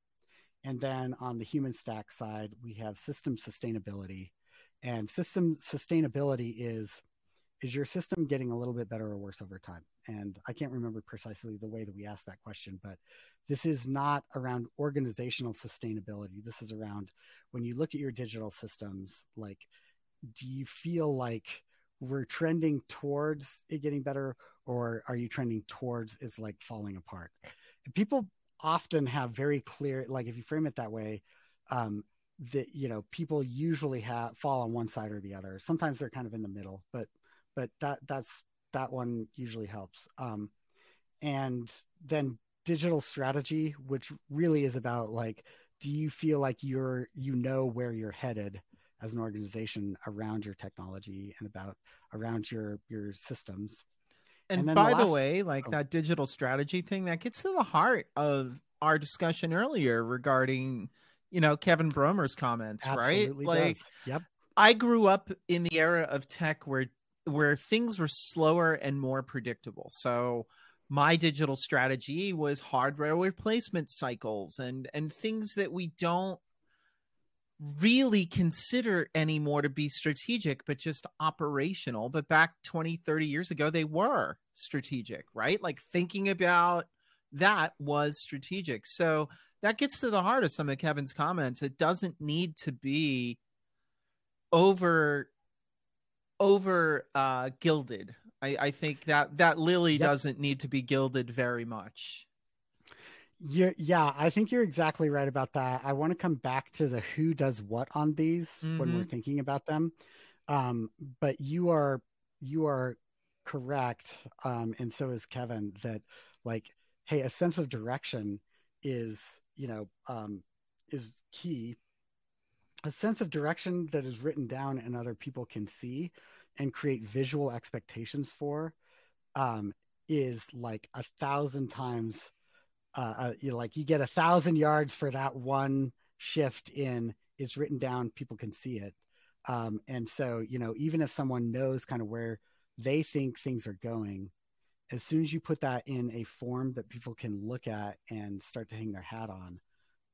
And then on the human stack side, we have system sustainability. And system sustainability is is your system getting a little bit better or worse over time? And I can't remember precisely the way that we asked that question, but this is not around organizational sustainability. This is around when you look at your digital systems, like, do you feel like we're trending towards it getting better or are you trending towards it's like falling apart? People often have very clear, like, if you frame it that way, um, that you know people usually have fall on one side or the other sometimes they're kind of in the middle but but that that's that one usually helps um and then digital strategy which really is about like do you feel like you're you know where you're headed as an organization around your technology and about around your your systems and, and by the, last, the, way like oh. that digital strategy thing that gets to the heart of our discussion earlier regarding you know Kevin Bromer's comments, Absolutely right? Like, does. yep. I grew up in the era of tech where where things were slower and more predictable. So my digital strategy was hardware replacement cycles and and things that we don't really consider anymore to be strategic but just operational but back 20 30 years ago they were strategic right like thinking about that was strategic so that gets to the heart of some of Kevin's comments. It doesn't need to be over over uh gilded. I, I think that that lily yep. doesn't need to be gilded very much. Yeah, yeah, I think you're exactly right about that. I want to come back to the who does what on these mm-hmm. when we're mm-hmm. thinking about them. Um, but you are you are correct, um, and so is Kevin. That like, hey, a sense of direction is you know um, is key a sense of direction that is written down and other people can see and create visual expectations for um, is like a thousand times uh, uh, you like you get a thousand yards for that one shift in is written down people can see it. Um, and so you know even if someone knows kind of where they think things are going as soon as you put that in a form that people can look at and start to hang their hat on,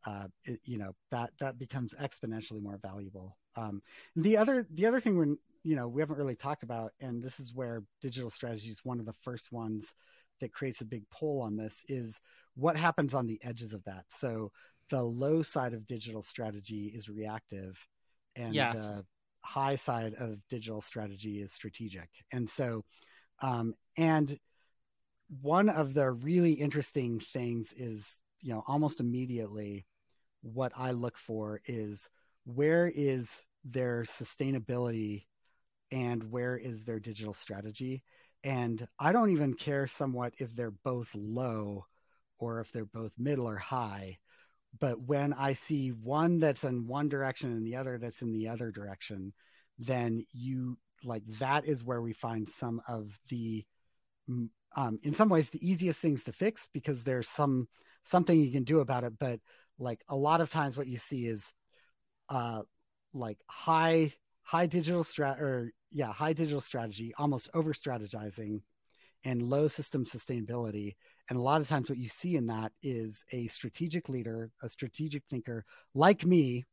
uh, it, you know that that becomes exponentially more valuable. Um, the other the other thing we're you know we haven't really talked about, and this is where digital strategy is one of the first ones that creates a big pull on this is what happens on the edges of that. So the low side of digital strategy is reactive, and yes. the high side of digital strategy is strategic. And so, um, and one of the really interesting things is, you know, almost immediately what I look for is where is their sustainability and where is their digital strategy? And I don't even care somewhat if they're both low or if they're both middle or high. But when I see one that's in one direction and the other that's in the other direction, then you like that is where we find some of the um, in some ways the easiest things to fix because there's some something you can do about it but like a lot of times what you see is uh like high high digital strat or yeah high digital strategy almost over strategizing and low system sustainability. And a lot of times what you see in that is a strategic leader a strategic thinker like me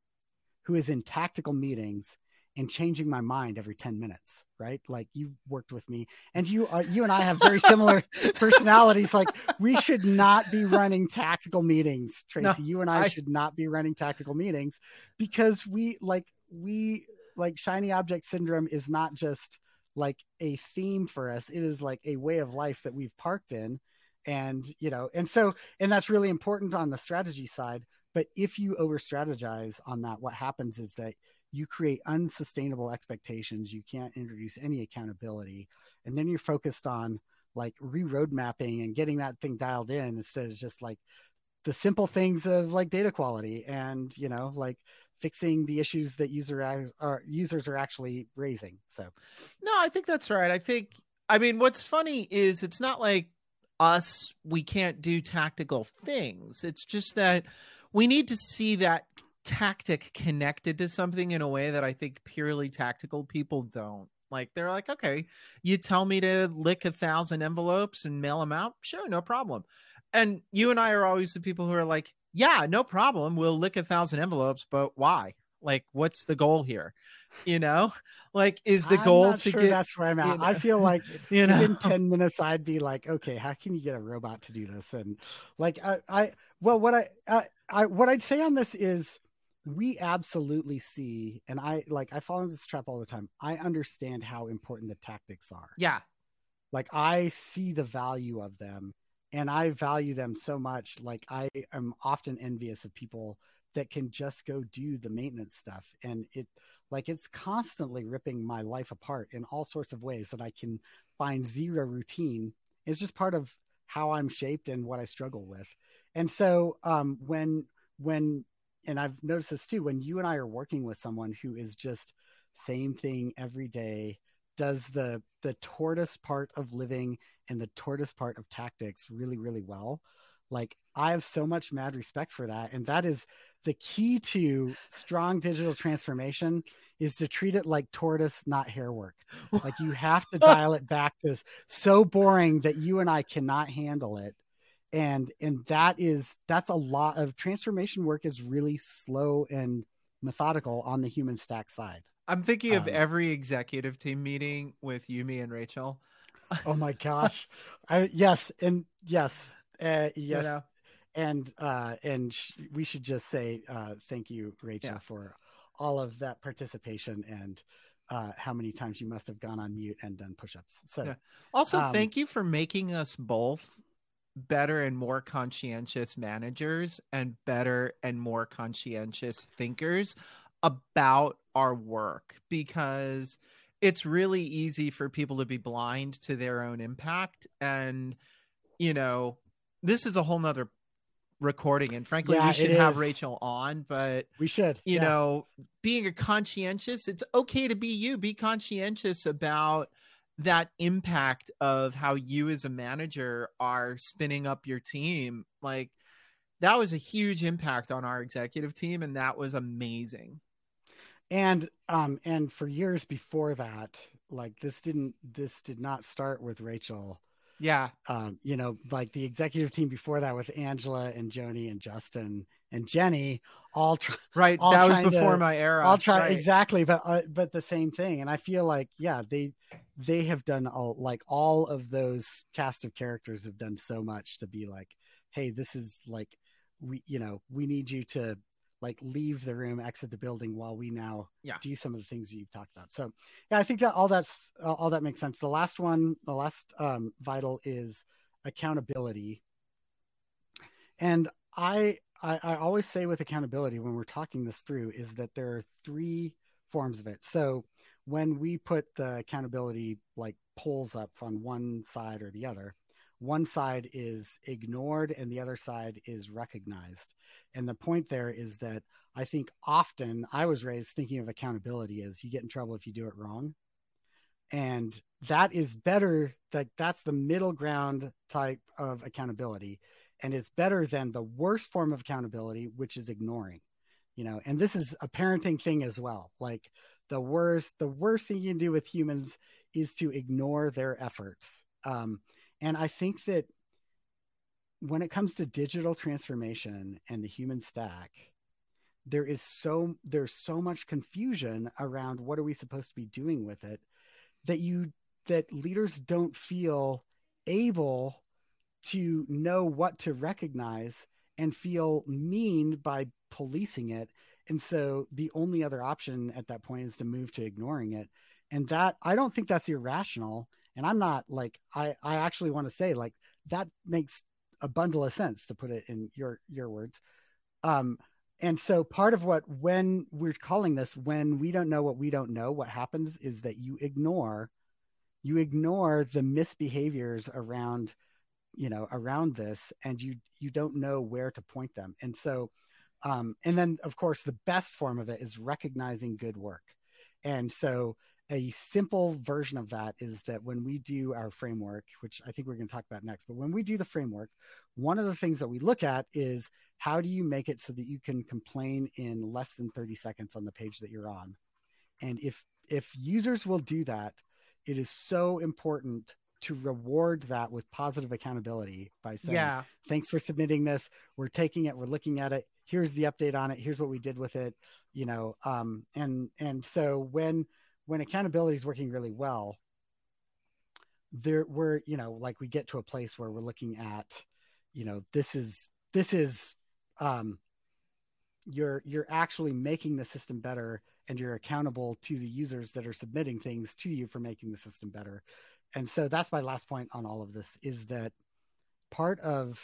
who is in tactical meetings and changing my mind every 10 minutes right? Like you worked with me and you are you and i have very similar personalities. Like we should not be running tactical meetings tracy. No, you and I, I should not be running tactical meetings because we like we like shiny object syndrome is not just like a theme for us. It is like a way of life that we've parked in and you know and so and that's really important on the strategy side. But if you over strategize on that what happens is that you create unsustainable expectations. You can't introduce any accountability. And then you're focused on like re road mapping and getting that thing dialed in instead of just like the simple things of like data quality and, you know, like fixing the issues that user are users are actually raising. So, no, I think that's right. I think, I mean, what's funny is it's not like us, we can't do tactical things. It's just that we need to see that tactic connected to something in a way that I think purely tactical people don't. Like they're like, okay, you tell me to lick a thousand envelopes and mail them out, sure, no problem. And you and I are always the people who are like, yeah, no problem, we'll lick a thousand envelopes, but why? Like, what's the goal here? You know, like, is the I'm goal to sure get? that's where I'm at. you know- I feel like You know, within 10 minutes i'd be like okay how can you get a robot to do this and like i, I well what I, I i what i'd say on this is we absolutely see and i like i fall into this trap all the time i understand how important the tactics are. Yeah, like i see the value of them and i value them so much like i am often envious of people that can just go do the maintenance stuff and it like it's constantly ripping my life apart in all sorts of ways that i can find zero routine. It's just part of how i'm shaped and what i struggle with. And so um when when and i've noticed this too when you and i are working with someone who is just same thing every day does the the tortoise part of living and the tortoise part of tactics really really well. Like i have so much mad respect for that and that is the key to strong digital transformation is to treat it like tortoise not hare work. Like you have to dial it back to so boring that you and i cannot handle it and and that is that's a lot of transformation work is really slow and methodical on the human stack side I'm thinking of Um, every executive team meeting with Yumi and Rachel. oh my gosh i yes and yes uh, yes You know? and uh and sh- we should just say uh thank you rachel Yeah. for all of that participation and uh how many times you must have gone on mute and done push-ups so Yeah. Also, Um, thank you for making us both better and more conscientious managers and better and more conscientious thinkers about our work because it's really easy for people to be blind to their own impact. And you know this is a whole nother recording and frankly Yeah, we should have rachel on but we should you yeah. know being a conscientious it's okay to be you. Be conscientious about that impact of how you as a manager are spinning up your team like that was a huge impact on our executive team and that was amazing. And um and for years before that like this didn't this did not start with rachel. Yeah. Um you know like the executive team before that with angela and joni and justin and jenny all try, right All that was before to- my era i'll try right. exactly but uh, but the same thing and i feel like yeah they they have done all like all of those cast of characters have done so much to be like hey this is like we you know we need you to like leave the room exit the building while we now Yeah. do some of the things you've talked about so yeah i think that all that's all that makes sense the last one the last um vital is accountability and I, I i always say with accountability when we're talking this through is that there are three forms of it. So when we put the accountability like poles up on one side or the other one side is ignored and the other side is recognized. And the point there is that i think often i was raised thinking of accountability as you get in trouble if you do it wrong. And that is better that that's the middle ground type of accountability and it's better than the worst form of accountability which is ignoring you know and this is a parenting thing as well. Like the worst the worst thing you can do with humans is to ignore their efforts. Um, and i think that when it comes to digital transformation and the human stack there is so there's so much confusion around what are we supposed to be doing with it that you that leaders don't feel able to know what to recognize and feel mean by policing it. And so the only other option at that point is to move to ignoring it. And that i don't think that's irrational. And i'm not like i i actually want to say like that makes a bundle of sense to put it in your your words. Um and so part of what when we're calling this when we don't know what we don't know what happens is that you ignore you ignore the misbehaviors around you know around this and you you don't know where to point them. And so um and then of course the best form of it is recognizing good work. And so a simple version of that is that when we do our framework which i think we're going to talk about next but when we do the framework one of the things that we look at is how do you make it so that you can complain in less than 30 seconds on the page that you're on? And if if users will do that it is so important to reward that with positive accountability by saying yeah. Thanks for submitting this. We're taking it. We're looking at it. Here's the update on it. Here's what we did with it you know um and and so when when accountability is working really well there we're you know like we get to a place where we're looking at you know this is this is um you're you're actually making the system better and you're accountable to the users that are submitting things to you for making the system better and so that's my last point on all of this is that part of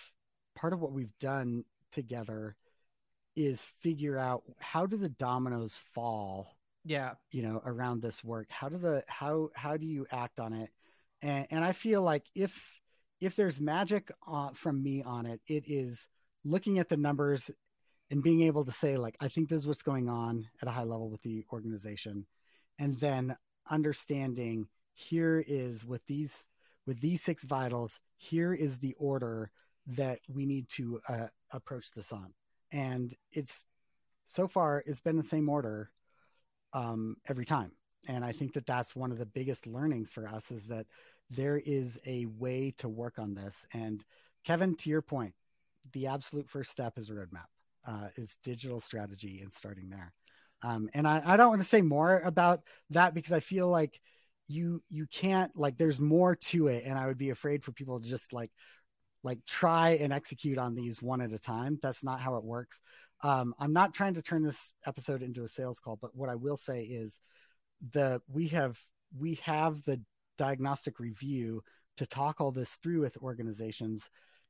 part of what we've done together is figure out how do the dominoes fall yeah. you know around this work? How do the how how do you act on it? And and i feel like if if there's magic uh, from me on it it is looking at the numbers and being able to say like i think this is what's going on at a high level with the organization and then understanding here is with these with these six vitals here is the order that we need to uh, approach this on. And it's so far it's been the same order um, every time. And i think that that's one of the biggest learnings for us is that there is a way to work on this. And kevin to your point the absolute first step is a roadmap uh, is digital strategy and starting there. Um, and I, I don't want to say more about that because I feel like you you can't like there's more to it, and I would be afraid for people to just like like try and execute on these one at a time. That's not how it works. Um, I'm not trying to turn this episode into a sales call, but what I will say is the we have we have the diagnostic review to talk all this through with organizations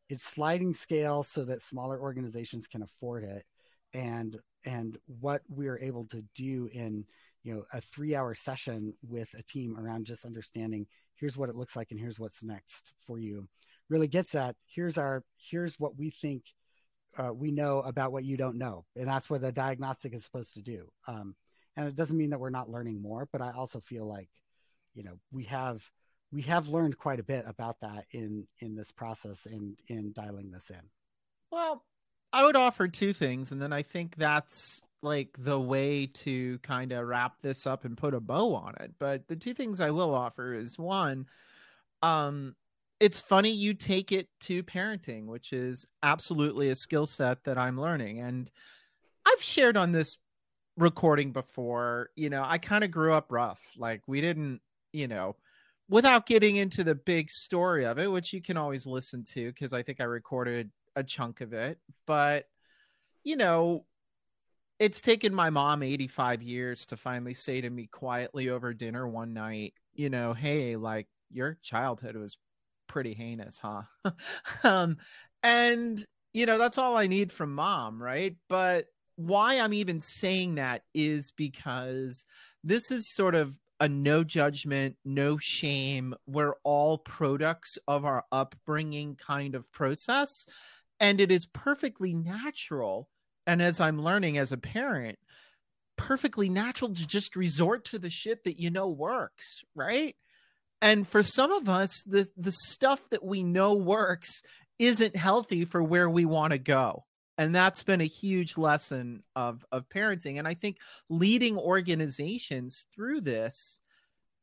it's sliding scale so that smaller organizations can afford it and and what we're able to do in you know a three hour session with a team around just understanding here's what it looks like and here's what's next for you. Really gets at here's our here's what we think uh, we know about what you don't know and that's what a diagnostic is supposed to do um, and it doesn't mean that we're not learning more but i also feel like you know we have we have learned quite a bit about that in in this process and in, in dialing this in. Well i would offer two things and then i think that's like the way to kind of wrap this up and put a bow on it but the two things i will offer is one um it's funny you take it to parenting which is absolutely a skill set that i'm learning and i've shared on this recording before you know i kind of grew up rough like we didn't you know without getting into the big story of it, which you can always listen to because I think I recorded a chunk of it. But, you know, it's taken my mom 85 years to finally say to me quietly over dinner one night, you know, hey, like your childhood was pretty heinous, huh? um, and, you know, that's all I need from mom, right? But why I'm even saying that is because this is sort of a no judgment, no shame. We're all products of our upbringing kind of process. And it is perfectly natural. And as I'm learning as a parent, perfectly natural to just resort to the shit that you know works, right? And for some of us, the the stuff that we know works isn't healthy for where we want to go and that's been a huge lesson of of parenting and i think leading organizations through this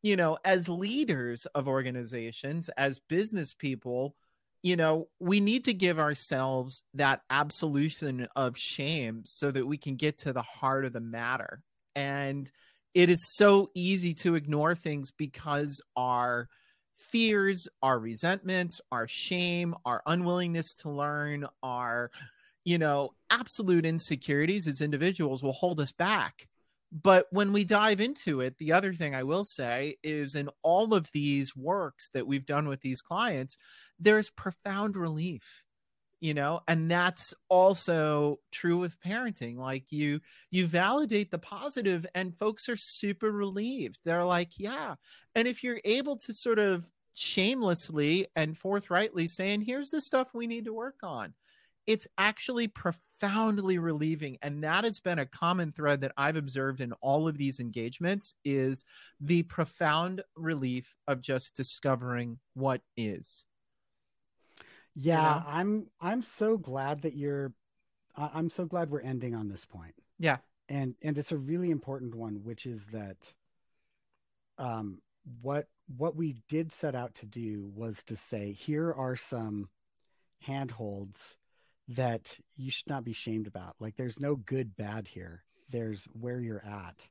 you know as leaders of organizations as business people you know we need to give ourselves that absolution of shame so that we can get to the heart of the matter and it is so easy to ignore things because our fears our resentments our shame our unwillingness to learn our you know, absolute insecurities as individuals will hold us back. But when we dive into it, the other thing I will say is in all of these works that we've done with these clients, there's profound relief you know and that's also true with parenting. Like you you validate the positive and folks are super relieved. They're like yeah. And if you're able to sort of shamelessly and forthrightly saying here's the stuff we need to work on it's actually profoundly relieving and that has been a common thread that i've observed in all of these engagements is the profound relief of just discovering what is yeah you know? i'm i'm so glad that you're i'm so glad we're ending on this point yeah and and it's a really important one which is that um what what we did set out to do was to say here are some handholds that you should not be shamed about. Like there's no good bad here. There's where you're at.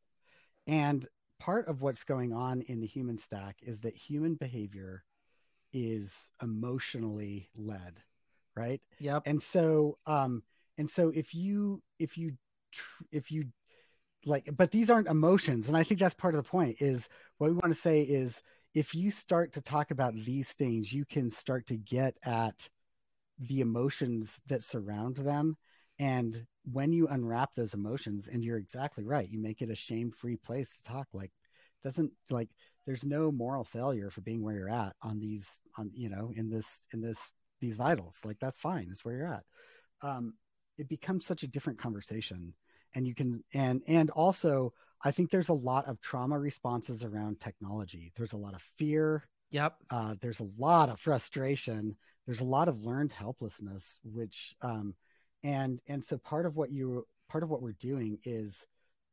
And part of what's going on in the human stack is that human behavior is emotionally led, right? Yep. And so um and so if you if you if you like but these aren't emotions and I think that's part of the point is what we want to say is if you start to talk about these things you can start to get at the emotions that surround them. And when you unwrap those emotions and you're exactly right you make it a shame-free place to talk like doesn't like there's no moral failure for being where you're at on these on you know in this in this these vitals. Like that's fine it's where you're at. Um it becomes such a different conversation and you can and and also i think there's a lot of trauma responses around technology. There's a lot of fear. Yep. uh, there's a lot of frustration there's a lot of learned helplessness which um, and and so part of what you part of what we're doing is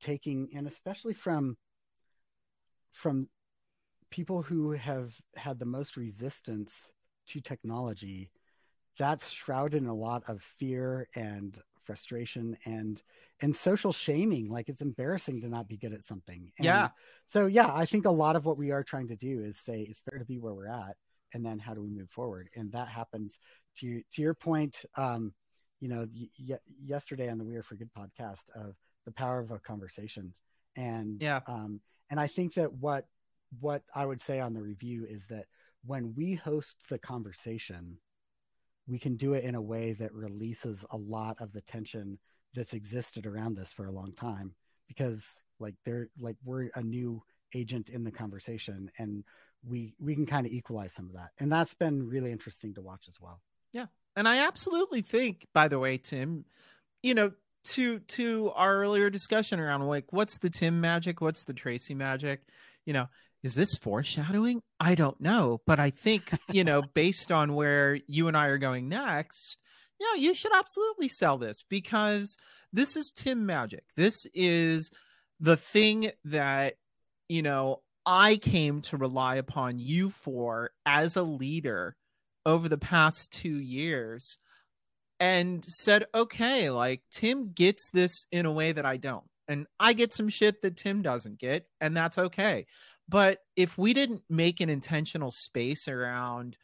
taking and especially from from people who have had the most resistance to technology that's shrouded in a lot of fear and frustration and and social shaming. Like it's embarrassing to not be good at something. And Yeah. so yeah i think a lot of what we are trying to do is say it's fair to be where we're at and then how do we move forward? And that happens to to your point um you know y- yesterday on the we are for good podcast of the power of a conversation. And Yeah. um and i think that what what i would say on the review is that when we host the conversation we can do it in a way that releases a lot of the tension that's existed around this for a long time because like they're like we're a new agent in the conversation. And we we can kind of equalize some of that and that's been really interesting to watch as well Yeah. And I absolutely think, by the way, Tim, you know, to to our earlier discussion around like what's the Tim magic, what's the Tracy magic, you know, is this foreshadowing? I don't know, but I think, you know, based on where you and I are going next, you know, you should absolutely sell this because this is Tim magic. This is the thing that, you know, I came to rely upon you for as a leader over the past two years and said, okay, like Tim gets this in a way that I don't. And I get some shit that Tim doesn't get, and that's okay. But if we didn't make an intentional space around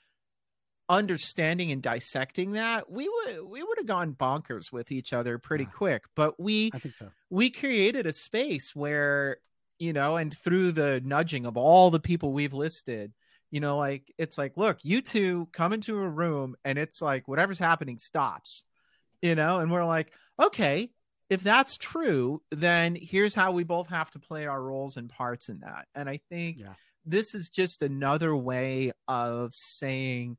understanding and dissecting that, we would we would have gone bonkers with each other pretty Yeah. quick. But we i think so we created a space where you know and through the nudging of all the people we've listed you know like it's like look you two come into a room and it's like whatever's happening stops you know and we're like okay if that's true then here's how we both have to play our roles and parts in that and i think Yeah. this is just another way of saying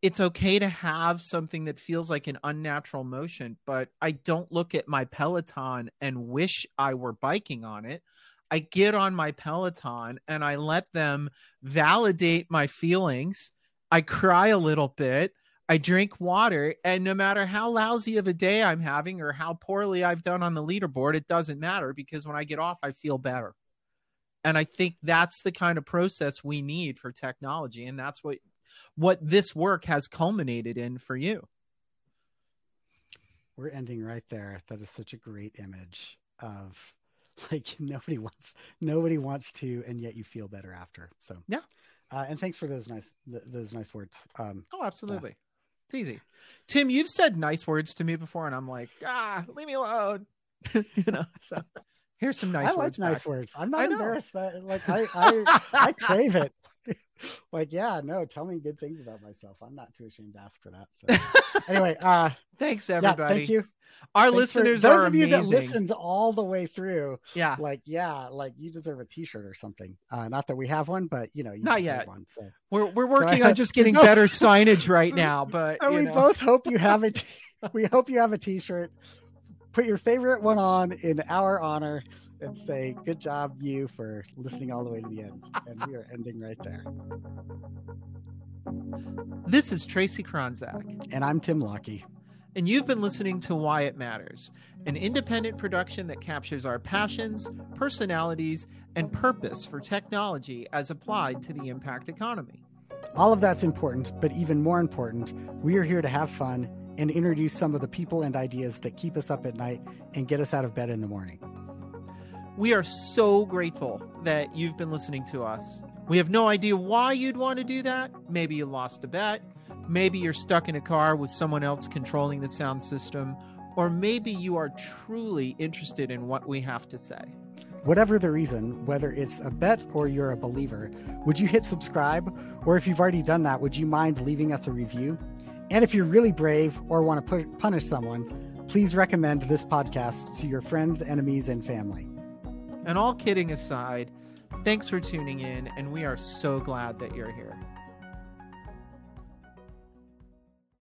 it's okay to have something that feels like an unnatural motion, but I don't look at my Peloton and wish I were biking on it. I get on my Peloton and I let them validate my feelings. I cry a little bit. I drink water. And no matter how lousy of a day I'm having or how poorly I've done on the leaderboard, it doesn't matter because when I get off, I feel better. And I think that's the kind of process we need for technology. And that's what what this work has culminated in for you. we're ending right there that is such a great image of like nobody wants nobody wants to and yet you feel better after so Yeah. uh, and thanks for those nice th- those nice words um Oh, absolutely. It's easy. Tim, you've said nice words to me before, and I'm like, ah, leave me alone. you know, so here's some nice I like words. nice back. words. I'm not embarrassed. Like I, I, I crave it. like, yeah, no, tell me good things about myself. I'm not too ashamed to ask for that. So anyway, uh, Thanks, yeah, everybody. thank you. Our Thanks for- listeners those are of you amazing. that listened all the way through. yeah. Like, yeah, like you deserve a T-shirt or something. Uh, not that we have one, but you know, you Not yet. one. So, We're we're working I- on just getting better signage right now, but you we know. both hope you have a. T- we hope you have a T-shirt. Put your favorite one on in our honor. And say, oh. good job, you, for listening all the way to the end. And we are ending right there. This is Tracy Kronzak. And I'm Tim Lockie. and you've been listening to Why It Matters, an independent production that captures our passions, personalities, and purpose for technology as applied to the impact economy. All of that's important, but even more important, we are here to have fun, and introduce some of the people and ideas that keep us up at night and get us out of bed in the morning. We are so grateful that you've been listening to us. We have no idea why you'd want to do that. Maybe you lost a bet. Maybe you're stuck in a car with someone else controlling the sound system. Or maybe you are truly interested in what we have to say. Whatever the reason, whether it's a bet or you're a believer, would you hit subscribe? Or if you've already done that, would you mind leaving us a review? And if you're really brave or want to punish someone, please recommend this podcast to your friends, enemies, and family. And all kidding aside, thanks for tuning in, and we are so glad that you're here.